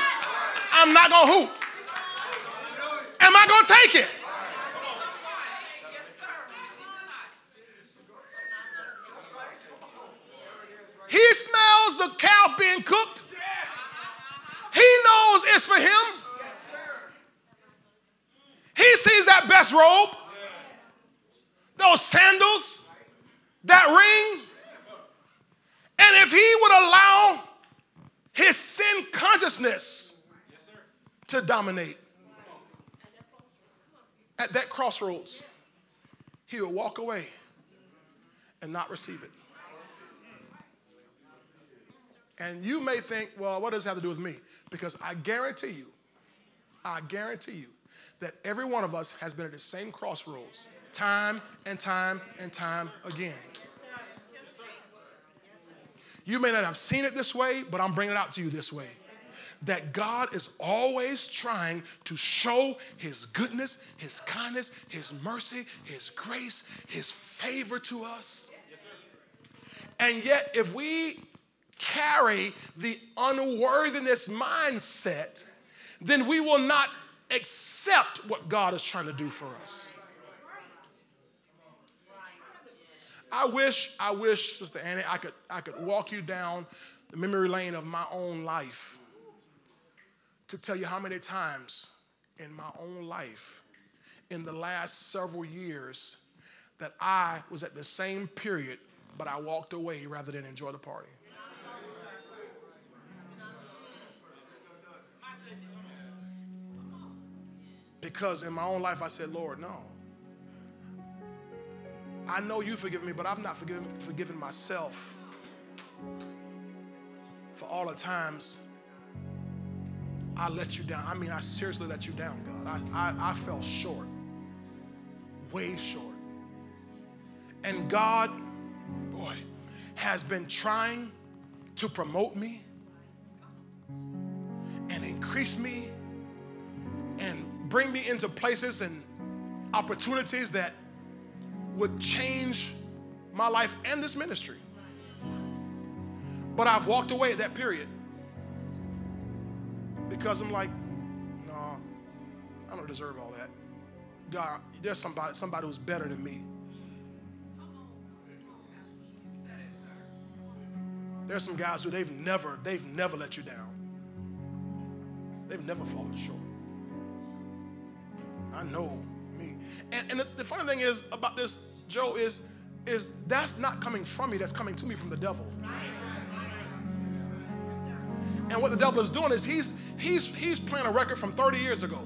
[SPEAKER 1] I'm not going to hoop. Am I going to take it? He smells the calf being cooked. He knows it's for him. He sees that best robe, those sandals, that ring. And if he would allow his sin consciousness to dominate at that crossroads, he would walk away and not receive it. And you may think, well, what does it have to do with me? Because I guarantee you, I guarantee you that every one of us has been at the same crossroads time and time and time again. You may not have seen it this way, but I'm bringing it out to you this way. That God is always trying to show His goodness, His kindness, His mercy, His grace, His favor to us. And yet, if we carry the unworthiness mindset, then we will not accept what God is trying to do for us. I wish, I wish, Sister Annie, I could, I could walk you down the memory lane of my own life to tell you how many times in my own life, in the last several years, that I was at the same period, but I walked away rather than enjoy the party. Because in my own life, I said, Lord, no. I know you forgive me, but I've not forgiven, forgiven myself for all the times I let you down. I mean, I seriously let you down, God. I, I, I fell short, way short. And God, boy, has been trying to promote me and increase me bring me into places and opportunities that would change my life and this ministry. But I've walked away at that period because I'm like, no, I don't deserve all that. God, there's somebody, somebody who's better than me. There's some guys who they've never, they've never let you down. They've never fallen short. I know me. And, and the, the funny thing is about this, Joe, is, is that's not coming from me, that's coming to me from the devil. And what the devil is doing is he's he's he's playing a record from 30 years ago.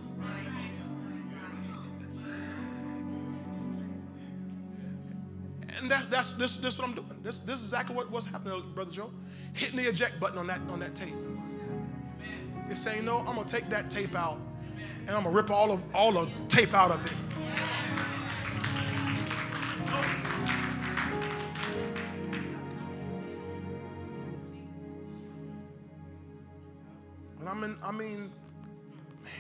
[SPEAKER 1] And that, that's this, this what I'm doing. This, this is exactly what, what's happening, Brother Joe. Hitting the eject button on that on that tape. It's saying, no, I'm gonna take that tape out and I'm gonna rip all of all the tape out of it. And I mean, I mean, man,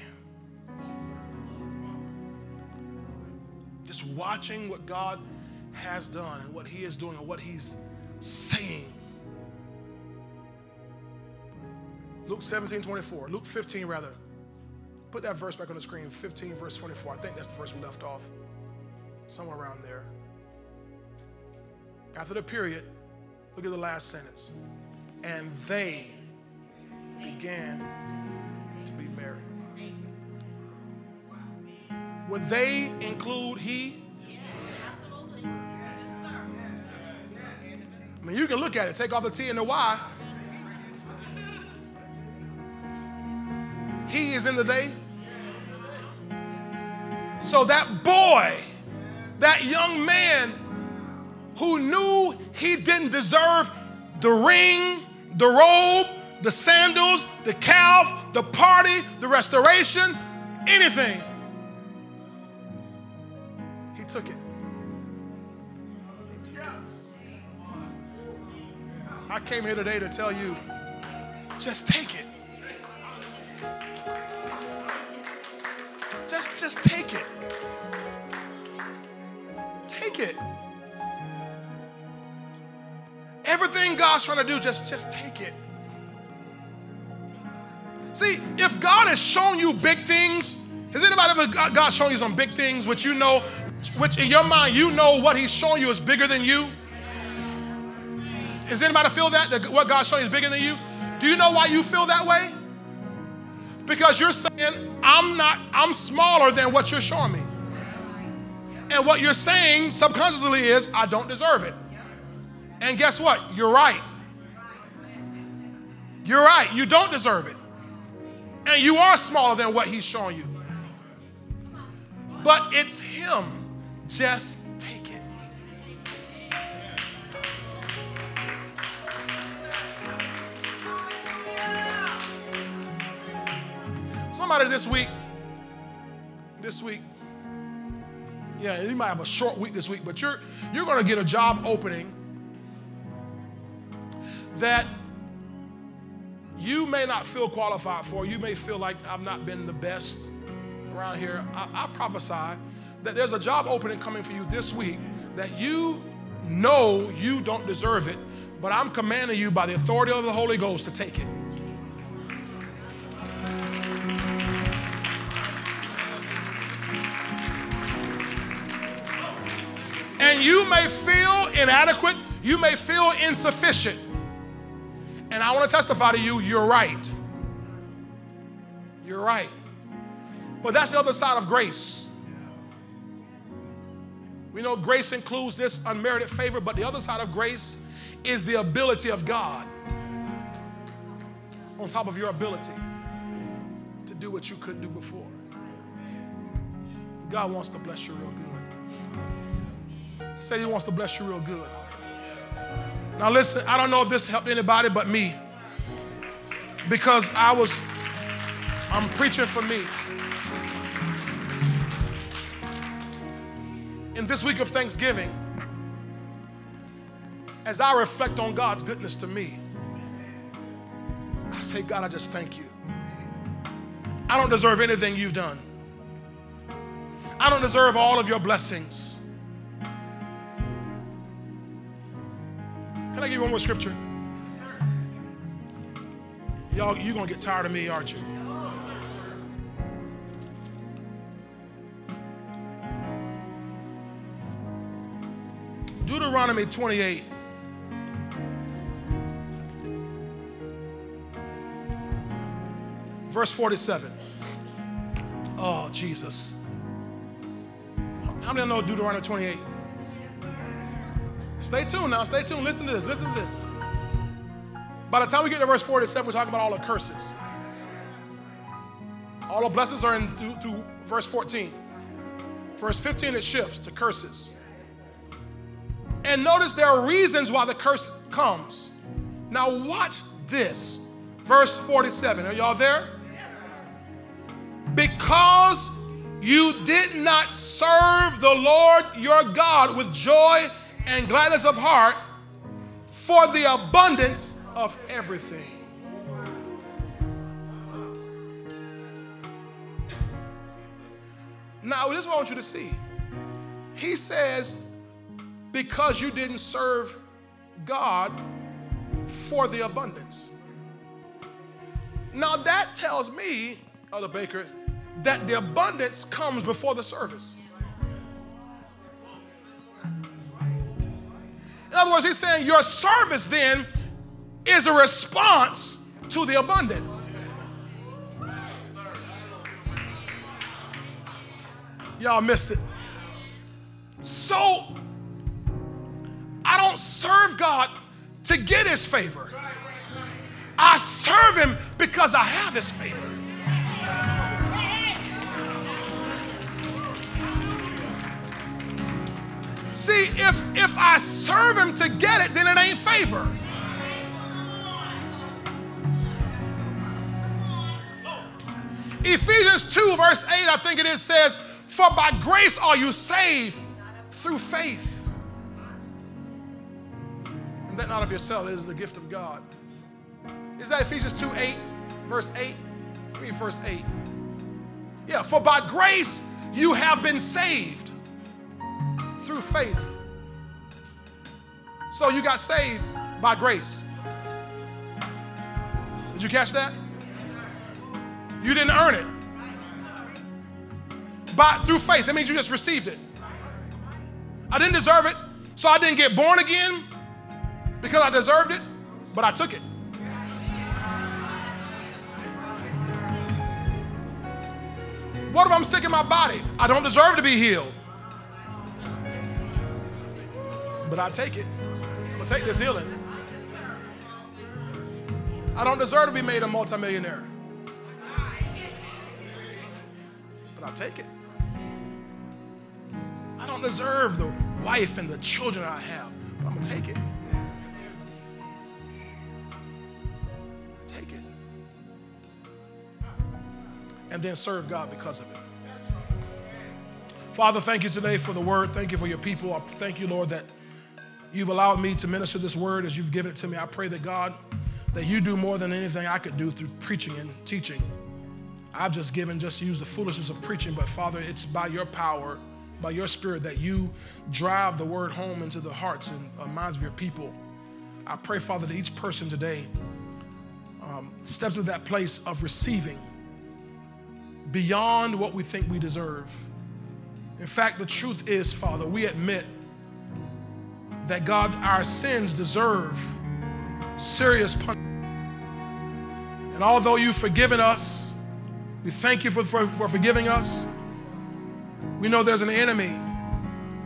[SPEAKER 1] just watching what God has done and what He is doing and what He's saying. Luke 17, 24. Luke 15, rather. Put that verse back on the screen, 15, verse 24. I think that's the verse we left off, somewhere around there. After the period, look at the last sentence. And they began to be married. Would they include he? I mean, you can look at it, take off the T and the Y. He is in the they. So that boy, that young man who knew he didn't deserve the ring, the robe, the sandals, the calf, the party, the restoration, anything, he took it. I came here today to tell you just take it. Just, take it. Take it. Everything God's trying to do, just, just take it. See, if God has shown you big things, has anybody ever God shown you some big things which you know, which in your mind you know what He's showing you is bigger than you? Does anybody feel that, that what God's showing you is bigger than you? Do you know why you feel that way? Because you're saying, I'm not, I'm smaller than what you're showing me. And what you're saying subconsciously is, I don't deserve it. And guess what? You're right. You're right. You don't deserve it. And you are smaller than what he's showing you. But it's him. Just Somebody this week, this week, yeah, you might have a short week this week, but you're you're to get a job opening that you may not feel qualified for. You may feel like I've not been the best around here. I, I prophesy that there's a job opening coming for you this week that you know you don't deserve it, but I'm commanding you by the authority of the Holy Ghost to take it. And you may feel inadequate, you may feel insufficient. And I want to testify to you, you're right. You're right. But that's the other side of grace. We know grace includes this unmerited favor, but the other side of grace is the ability of God on top of your ability to do what you couldn't do before. God wants to bless you real good. Said He wants to bless you real good. Now, listen, I don't know if this helped anybody but me because I was, I'm preaching for me. In this week of Thanksgiving, as I reflect on God's goodness to me, I say, God, I just thank you. I don't deserve anything you've done. I don't deserve all of your blessings. You one more scripture? Y'all, you're going to get tired of me, aren't you? Deuteronomy 28. Verse 47. Oh, Jesus. How many know Deuteronomy 28? Stay tuned now. Stay tuned. Listen to this. Listen to this. By the time we get to verse 47, we're talking about all the curses. All the blessings are in through, through verse 14. Verse 15, it shifts to curses. And notice there are reasons why the curse comes. Now, watch this. Verse 47. Are y'all there? Because you did not serve the Lord your God with joy and gladness of heart for the abundance of everything. Now, this is what I want you to see. He says, because you didn't serve God for the abundance. Now, that tells me, Elder Baker, that the abundance comes before the service. In other words, he's saying your service then is a response to the abundance. Y'all missed it. So, I don't serve God to get his favor. I serve him because I have his favor. See, if, if I serve him to get it, then it ain't favor. Ephesians 2, verse 8, I think it is, says, For by grace are you saved through faith. And that not of yourself, it is the gift of God. Is that Ephesians 2, 8, verse 8? Read verse 8. Yeah, for by grace you have been saved through faith. So you got saved by grace. Did you catch that? You didn't earn it. By through faith. That means you just received it. I didn't deserve it, so I didn't get born again because I deserved it, but I took it. What if I'm sick in my body? I don't deserve to be healed. But I take it. I'll take this healing. I don't deserve to be made a multimillionaire. But I'll take it. I don't deserve the wife and the children I have, but I'm to take it. Take it. and then serve God because of it. Father, thank you today for the word. Thank you for your people. I thank you, Lord, that you've allowed me to minister this word as you've given it to me. I pray that God, that you do more than anything I could do through preaching and teaching. I've just given, just to use the foolishness of preaching, but Father, it's by your power, by your spirit, that you drive the word home into the hearts and uh, minds of your people. I pray, Father, that each person today um, steps into that place of receiving beyond what we think we deserve. In fact, the truth is, Father, we admit that God, our sins deserve serious punishment. And although you've forgiven us, we thank you for, for, for forgiving us. We know there's an enemy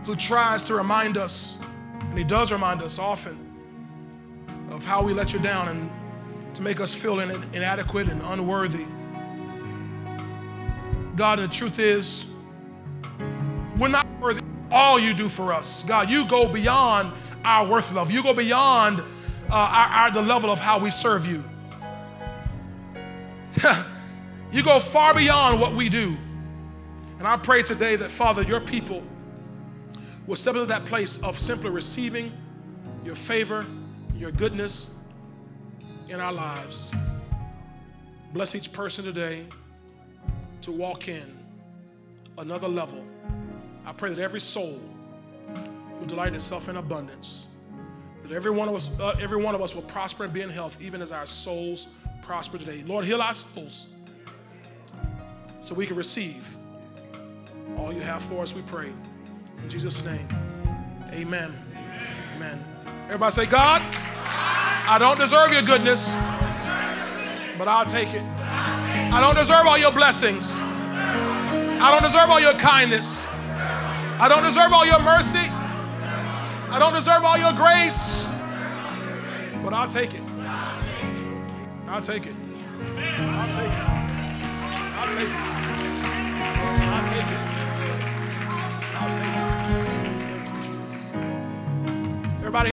[SPEAKER 1] who tries to remind us, and he does remind us often, of how we let you down and to make us feel in, inadequate and unworthy. God, and the truth is, we're not worthy all you do for us. God, you go beyond our worth love. You go beyond uh, our, our, the level of how we serve you. you go far beyond what we do. And I pray today that, Father, your people will step into that place of simply receiving your favor, your goodness in our lives. Bless each person today to walk in another level. I pray that every soul will delight itself in abundance. That every one of us, uh, every one of us will prosper and be in health, even as our souls prosper today. Lord, heal our souls so we can receive all you have for us, we pray. In Jesus' name, amen. Amen. Everybody say, God, I don't deserve your goodness, but I'll take it. I don't deserve all your blessings. I don't deserve all your kindness. I don't deserve all your mercy. I don't deserve all your grace, but I'll take it. I'll take it. I'll take it. I'll take it. I'll take it. I'll take it. Everybody.